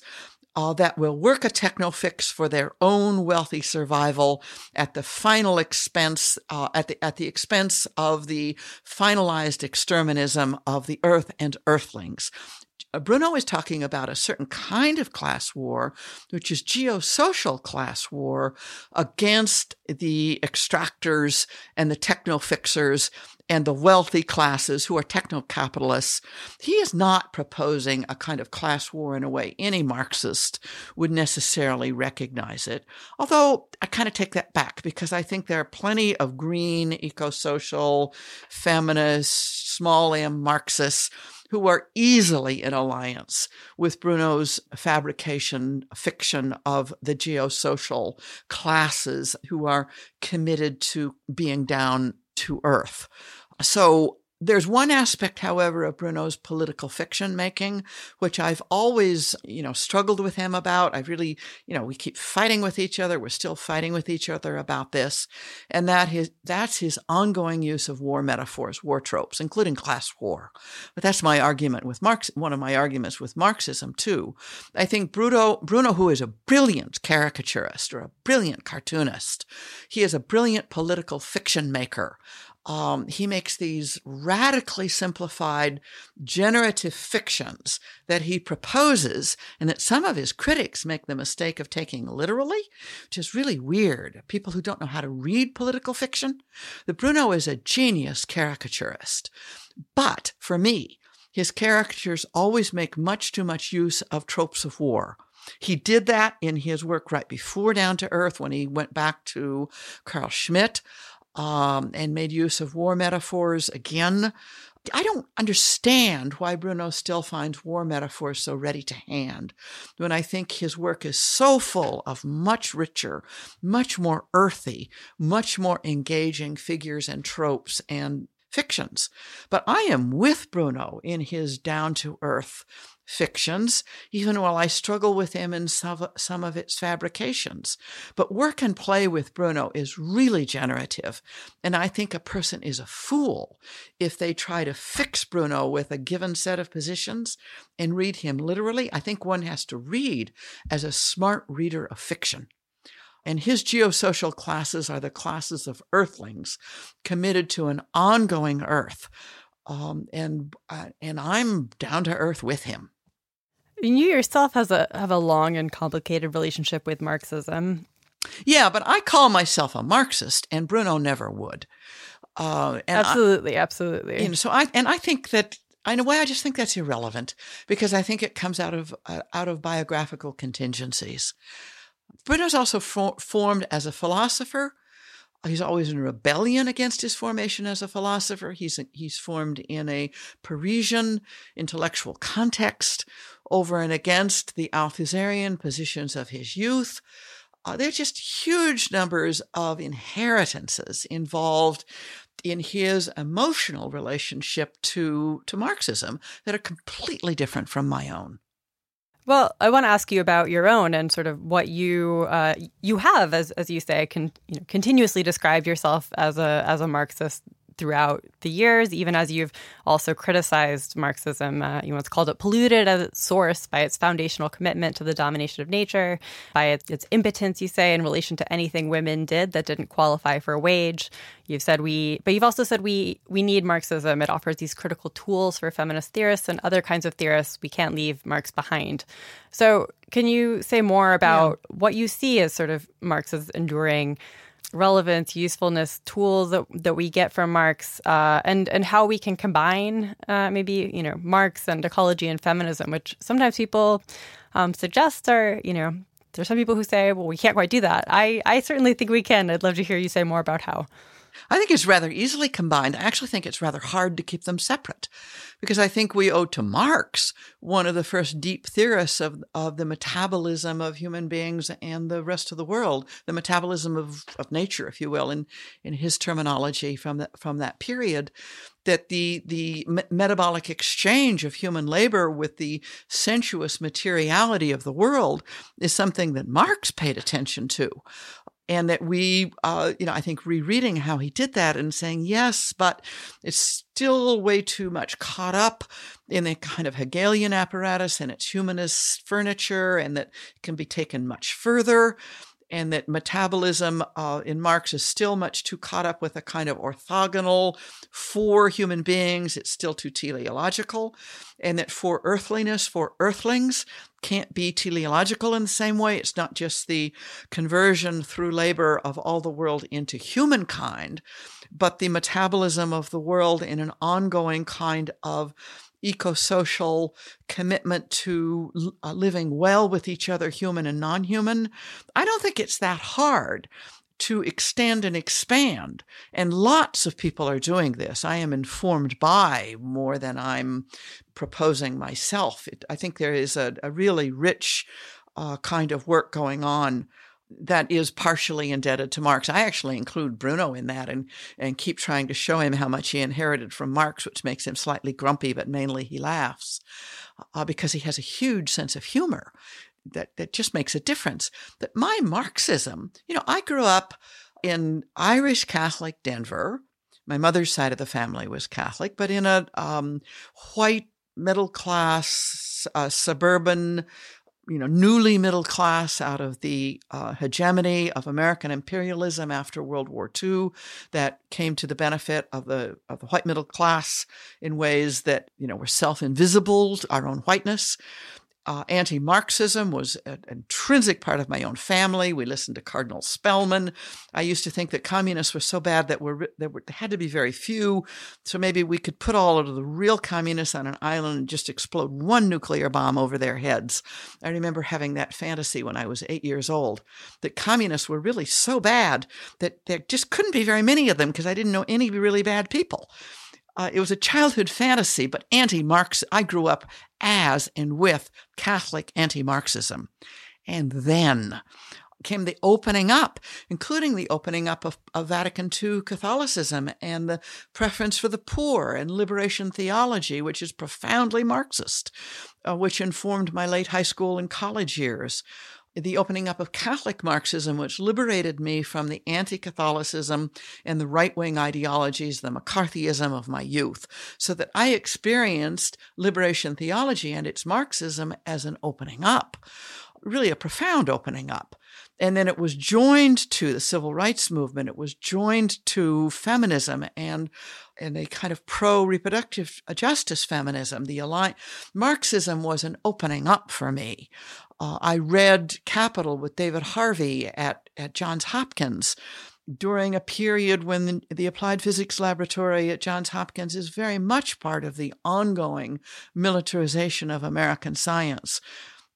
uh, that will work a techno fix for their own wealthy survival at the final expense, uh, at the at the expense of the finalized exterminism of the earth and earthlings. Uh, Bruno is talking about a certain kind of class war, which is geosocial class war against the extractors and the techno fixers and the wealthy classes who are techno capitalists. He is not proposing a kind of class war in a way any Marxist would necessarily recognize it. Although I kind of take that back because I think there are plenty of green, eco social, feminist, small m Marxists who are easily in alliance with Bruno's fabrication fiction of the geosocial classes who are committed to being down to earth. So there's one aspect, however, of Bruno's political fiction making, which I've always, you know, struggled with him about. I've really, you know, we keep fighting with each other. We're still fighting with each other about this. And that his, that's his ongoing use of war metaphors, war tropes, including class war. But that's my argument with Marx, one of my arguments with Marxism too. I think Bruno, Bruno, who is a brilliant caricaturist or a brilliant cartoonist, he is a brilliant political fiction maker um, he makes these radically simplified generative fictions that he proposes and that some of his critics make the mistake of taking literally, which is really weird. People who don't know how to read political fiction. The Bruno is a genius caricaturist. But for me, his caricatures always make much too much use of tropes of war. He did that in his work right before Down to Earth when he went back to Carl Schmitt um, and made use of war metaphors again. I don't understand why Bruno still finds war metaphors so ready to hand when I think his work is so full of much richer, much more earthy, much more engaging figures and tropes and fictions. But I am with Bruno in his down to earth fictions, even while I struggle with him in some, some of its fabrications. But work and play with Bruno is really generative. And I think a person is a fool if they try to fix Bruno with a given set of positions and read him literally. I think one has to read as a smart reader of fiction. And his geosocial classes are the classes of earthlings committed to an ongoing earth. Um, and uh, and I'm down to earth with him. You yourself has a have a long and complicated relationship with Marxism. Yeah, but I call myself a Marxist, and Bruno never would. Uh, absolutely, I, absolutely. You know, so I and I think that in a way, I just think that's irrelevant because I think it comes out of uh, out of biographical contingencies. Bruno's also for, formed as a philosopher. He's always in rebellion against his formation as a philosopher. He's he's formed in a Parisian intellectual context over and against the Althusserian positions of his youth. Uh, there are just huge numbers of inheritances involved in his emotional relationship to to Marxism that are completely different from my own. Well, I want to ask you about your own and sort of what you uh, you have, as as you say, can you know, continuously described yourself as a as a Marxist throughout the years, even as you've also criticized Marxism. Uh, you it's called it polluted as its source by its foundational commitment to the domination of nature, by its, its impotence, you say, in relation to anything women did that didn't qualify for a wage. You've said we, but you've also said we we need Marxism. It offers these critical tools for feminist theorists and other kinds of theorists. We can't leave Marx behind. So, can you say more about yeah. what you see as sort of Marx's enduring? Relevance, usefulness, tools that, that we get from Marx, uh, and and how we can combine uh, maybe you know Marx and ecology and feminism, which sometimes people um, suggest are you know there's some people who say, well, we can't quite do that. I I certainly think we can. I'd love to hear you say more about how. I think it's rather easily combined. I actually think it's rather hard to keep them separate because I think we owe to Marx, one of the first deep theorists of, of the metabolism of human beings and the rest of the world, the metabolism of, of nature, if you will, in, in his terminology from, the, from that period, that the, the metabolic exchange of human labor with the sensuous materiality of the world is something that Marx paid attention to and that we, uh, you know, I think rereading how he did that and saying, yes, but it's still way too much caught up in the kind of Hegelian apparatus and its humanist furniture, and that can be taken much further and that metabolism uh, in Marx is still much too caught up with a kind of orthogonal for human beings. It's still too teleological, and that for earthliness, for earthlings, can't be teleological in the same way. It's not just the conversion through labor of all the world into humankind, but the metabolism of the world in an ongoing kind of eco-social commitment to uh, living well with each other, human and non-human. I don't think it's that hard to extend and expand. And lots of people are doing this. I am informed by more than I'm proposing myself. It, I think there is a, a really rich uh, kind of work going on that is partially indebted to Marx. I actually include Bruno in that and, and keep trying to show him how much he inherited from Marx, which makes him slightly grumpy, but mainly he laughs uh, because he has a huge sense of humor that, that just makes a difference. That my Marxism, you know, I grew up in Irish Catholic Denver. My mother's side of the family was Catholic, but in a um, white middle class uh, suburban you know, newly middle class out of the uh, hegemony of American imperialism after World War II that came to the benefit of the of the white middle class in ways that you know were self invisible, our own whiteness. Uh, Anti Marxism was an intrinsic part of my own family. We listened to Cardinal Spellman. I used to think that communists were so bad that were, there, were, had to be very few. So maybe we could put all of the real communists on an island and just explode one nuclear bomb over their heads. I remember having that fantasy when I was eight years old that communists were really so bad that there just couldn't be very many of them because I didn't know any really bad people. Uh, it was a childhood fantasy, but anti Marx, I grew up as and with Catholic anti Marxism. And then came the opening up, including the opening up of, of, Vatican II Catholicism and the preference for the poor and liberation theology, which is profoundly Marxist, uh, which informed my late high school and college years the opening up of Catholic Marxism, which liberated me from the anti Catholicism and the right wing ideologies, the McCarthyism of my youth, so that I experienced liberation theology and its Marxism as an opening up, really a profound opening up. And then it was joined to the civil rights movement. It was joined to feminism and, and a kind of pro reproductive uh, justice feminism. The align- Marxism was an opening up for me. Uh, I read Capital with David Harvey at, at Johns Hopkins during a period when the, the, Applied Physics Laboratory at Johns Hopkins is very much part of the ongoing militarization of American science.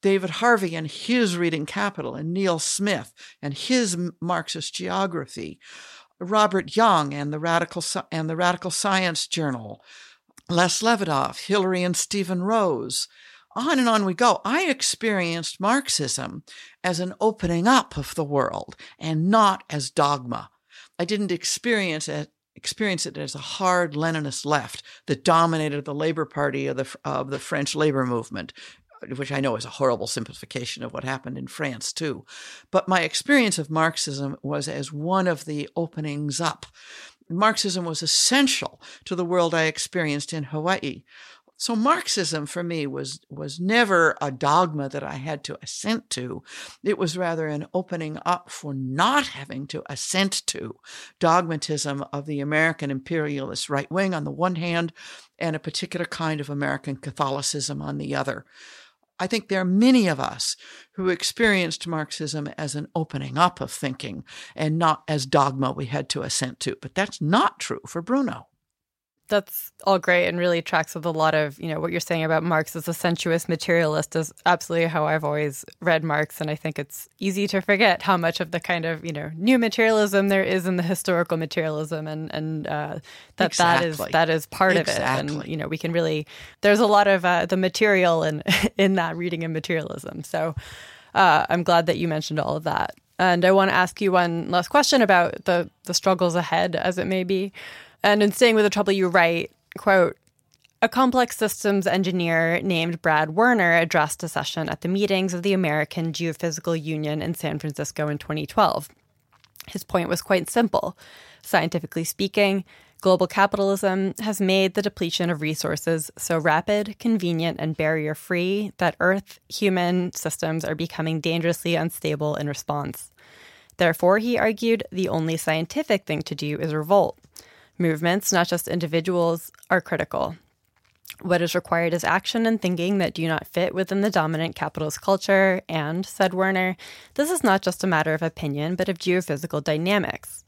David Harvey and his reading Capital, and Neil Smith and his Marxist geography, Robert Young and the Radical and the Radical Science Journal, Les Levidow, Hilary and Stephen Rose, on and on we go. I experienced Marxism as an opening up of the world and not as dogma. I didn't experience it experienced it as a hard Leninist left that dominated the Labor Party of the of the French labor movement, which I know is a horrible simplification of what happened in France too. But my experience of Marxism was as one of the openings up. Marxism was essential to the world I experienced in Hawaii. So Marxism for me was was never a dogma that I had to assent to. It was rather an opening up for not having to assent to dogmatism of the American imperialist right wing on the one hand and a particular kind of American Catholicism on the other. I think there are many of us who experienced Marxism as an opening up of thinking and not as dogma we had to assent to. But that's not true for Bruno that's all great and really tracks with a lot of you know what you're saying about Marx as a sensuous materialist is absolutely how I've always read Marx, and I think it's easy to forget how much of the kind of you know new materialism there is in the historical materialism, and and uh, that exactly. that is that is part exactly. of it, and you know we can really there's a lot of uh, the material in in that reading of materialism. So uh, I'm glad that you mentioned all of that, and I want to ask you one last question about the the struggles ahead, as it may be. And in Staying with the Trouble, you write, quote, a complex systems engineer named Brad Werner addressed a session at the meetings of the American Geophysical Union in San Francisco in 2012. His point was quite simple. Scientifically speaking, global capitalism has made the depletion of resources so rapid, convenient, and barrier free that Earth human systems are becoming dangerously unstable in response. Therefore, he argued, the only scientific thing to do is revolt movements, not just individuals, are critical. What is required is action and thinking that do not fit within the dominant capitalist culture. And, said Werner, this is not just a matter of opinion, but of geophysical dynamics.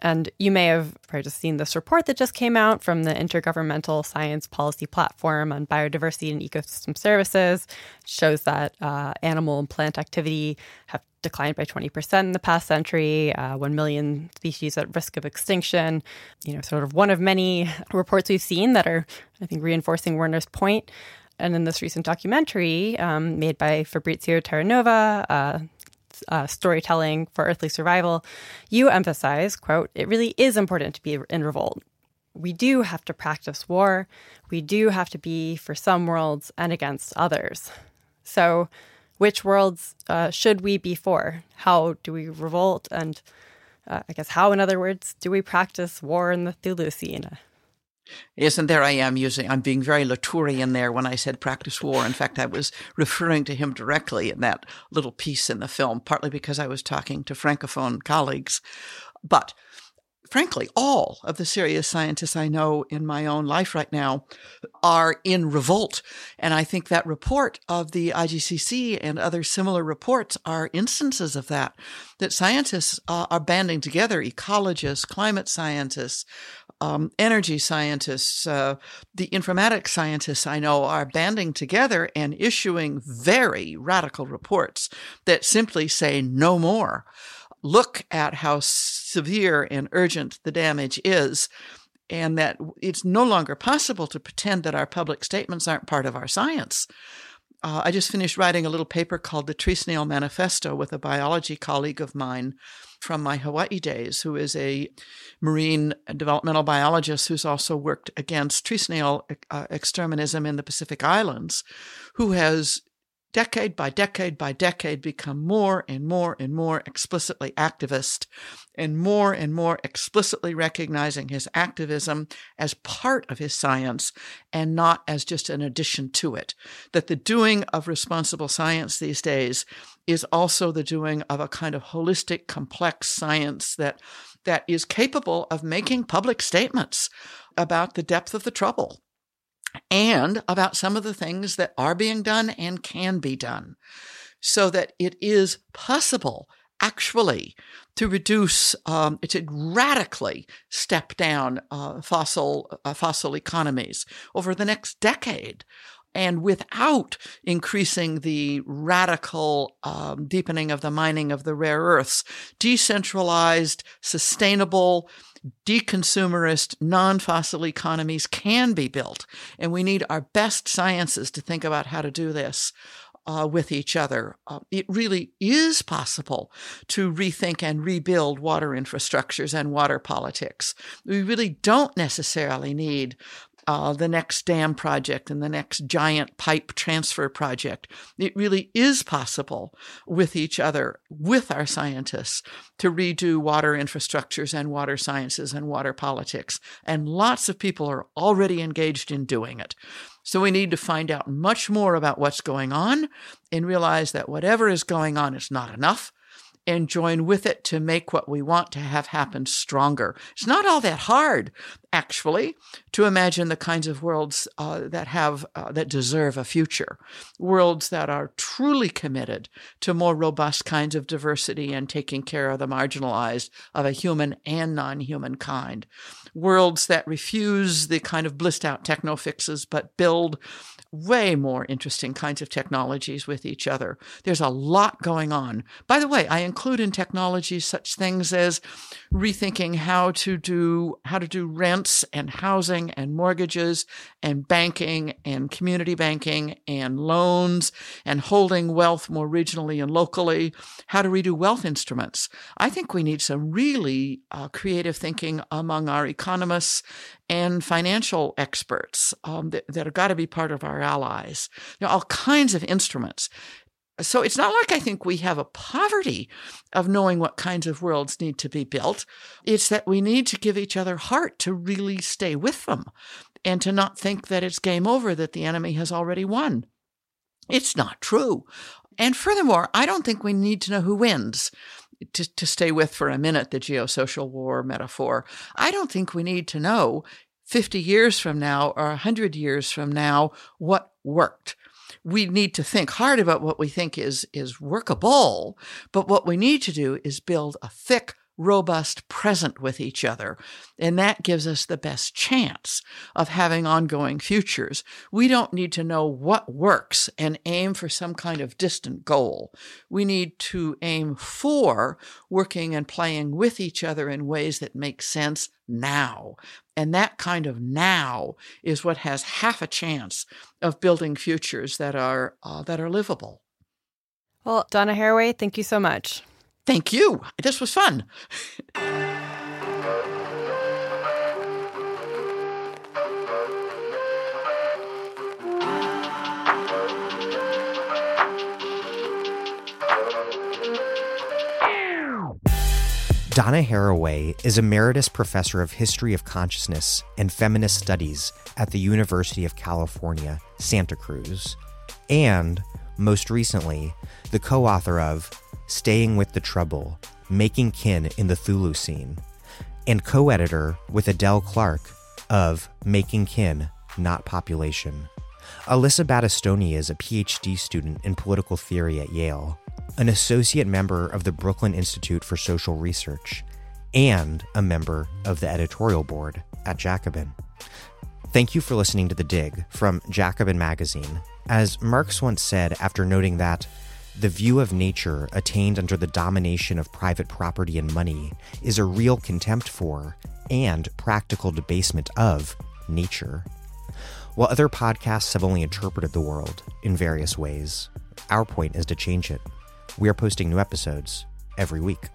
And you may have probably just seen this report that just came out from the Intergovernmental Science Policy Platform on Biodiversity and Ecosystem Services. It shows that uh, animal and plant activity have declined by 20% in the past century, uh, 1 million species at risk of extinction. You know, sort of one of many reports we've seen that are, I think, reinforcing Werner's point. And in this recent documentary um, made by Fabrizio Terranova, uh, uh, storytelling for earthly survival, you emphasize, quote, it really is important to be in revolt. We do have to practice war. We do have to be for some worlds and against others. So, which worlds uh, should we be for? How do we revolt? And uh, I guess, how, in other words, do we practice war in the Chthulucene? And there I am using, I'm being very Latourian there when I said practice war. In fact, I was referring to him directly in that little piece in the film, partly because I was talking to Francophone colleagues. But frankly, all of the serious scientists I know in my own life right now are in revolt. And I think that report of the IGCC and other similar reports are instances of that, that scientists uh, are banding together, ecologists, climate scientists, um, energy scientists, uh, the informatics scientists I know are banding together and issuing very radical reports that simply say no more. Look at how severe and urgent the damage is, and that it's no longer possible to pretend that our public statements aren't part of our science. Uh, I just finished writing a little paper called the Tree Snail Manifesto with a biology colleague of mine from my Hawaii days, who is a marine developmental biologist who's also worked against tree snail uh, exterminism in the Pacific Islands, who has decade by decade by decade become more and more and more explicitly activist and more and more explicitly recognizing his activism as part of his science and not as just an addition to it. That the doing of responsible science these days is also the doing of a kind of holistic, complex science that that is capable of making public statements about the depth of the trouble and about some of the things that are being done and can be done so that it is possible actually to reduce um, to radically step down uh, fossil uh, fossil economies over the next decade and without increasing the radical um, deepening of the mining of the rare earths decentralized sustainable deconsumerist, non fossil economies can be built. And we need our best sciences to think about how to do this. Uh, with each other. Uh, it really is possible to rethink and rebuild water infrastructures and water politics. We really don't necessarily need uh, the next dam project and the next giant pipe transfer project. It really is possible with each other, with our scientists, to redo water infrastructures and water sciences and water politics. And lots of people are already engaged in doing it. So we need to find out much more about what's going on and realize that whatever is going on is not enough and join with it to make what we want to have happen stronger. It's not all that hard, actually, to imagine the kinds of worlds uh, that have uh, that deserve a future, worlds that are truly committed to more robust kinds of diversity and taking care of the marginalized of a human and non-human kind, worlds that refuse the kind of blissed out techno fixes but build way more interesting kinds of technologies with each other. There's a lot going on. By the way, I include in technology such things as rethinking how to do how to do rents and housing and mortgages and banking and community banking and loans and holding wealth more regionally and locally, how to redo wealth instruments. I think we need some really uh, creative thinking among our economists and financial experts um, that, that have got to be part of our allies. You know, all kinds of instruments. So it's not like I think we have a poverty of knowing what kinds of worlds need to be built. It's that we need to give each other heart to really stay with them and to not think that it's game over, that the enemy has already won. It's not true. And furthermore, I don't think we need to know who wins to, to stay with for a minute the geosocial war metaphor, I don't think we need to know 50 years from now or 100 years from now what worked. We need to think hard about what we think is, is workable, but what we need to do is build a thick, robust present with each other. And that gives us the best chance of having ongoing futures. We don't need to know what works and aim for some kind of distant goal. We need to aim for working and playing with each other in ways that make sense now. And that kind of now is what has half a chance of building futures that are uh, that are livable. Well, Donna Haraway, thank you so much. Thank you. This was fun. Donna Haraway is Emeritus Professor of History of Consciousness and Feminist Studies at the University of California, Santa Cruz, and, most recently, the co author of Staying with the Trouble, Making Kin in the Chthulucene, and co editor with Adele Clarke of Making Kin, Not Population. Alyssa Battistoni is a PhD student in political theory at Yale, an associate member of the Brooklyn Institute for Social Research, and a member of the editorial board at Jacobin. Thank you for listening to The Dig from Jacobin Magazine. As Marx once said after noting that the view of nature attained under the domination of private property and money is a real contempt for and practical debasement of nature. While other podcasts have only interpreted the world in various ways, our point is to change it. We are posting new episodes every week.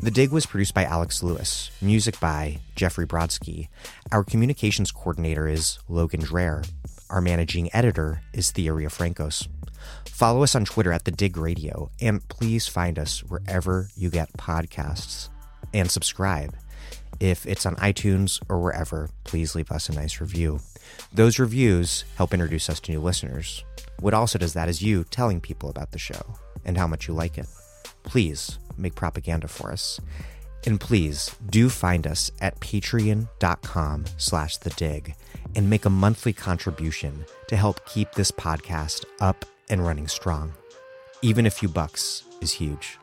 The Dig was produced by Alex Lewis, music by Jeffrey Brodsky. Our communications coordinator is Logan Dreher. Our managing editor is Theoria Francos. Follow us on Twitter at The Dig Radio, and please find us wherever you get podcasts. And subscribe. If it's on iTunes or wherever, please leave us a nice review. Those reviews help introduce us to new listeners. What also does that is you telling people about the show and how much you like it. Please make propaganda for us. And please do find us at patreon.com slash the dig and make a monthly contribution to help keep this podcast up and running strong. Even a few bucks is huge.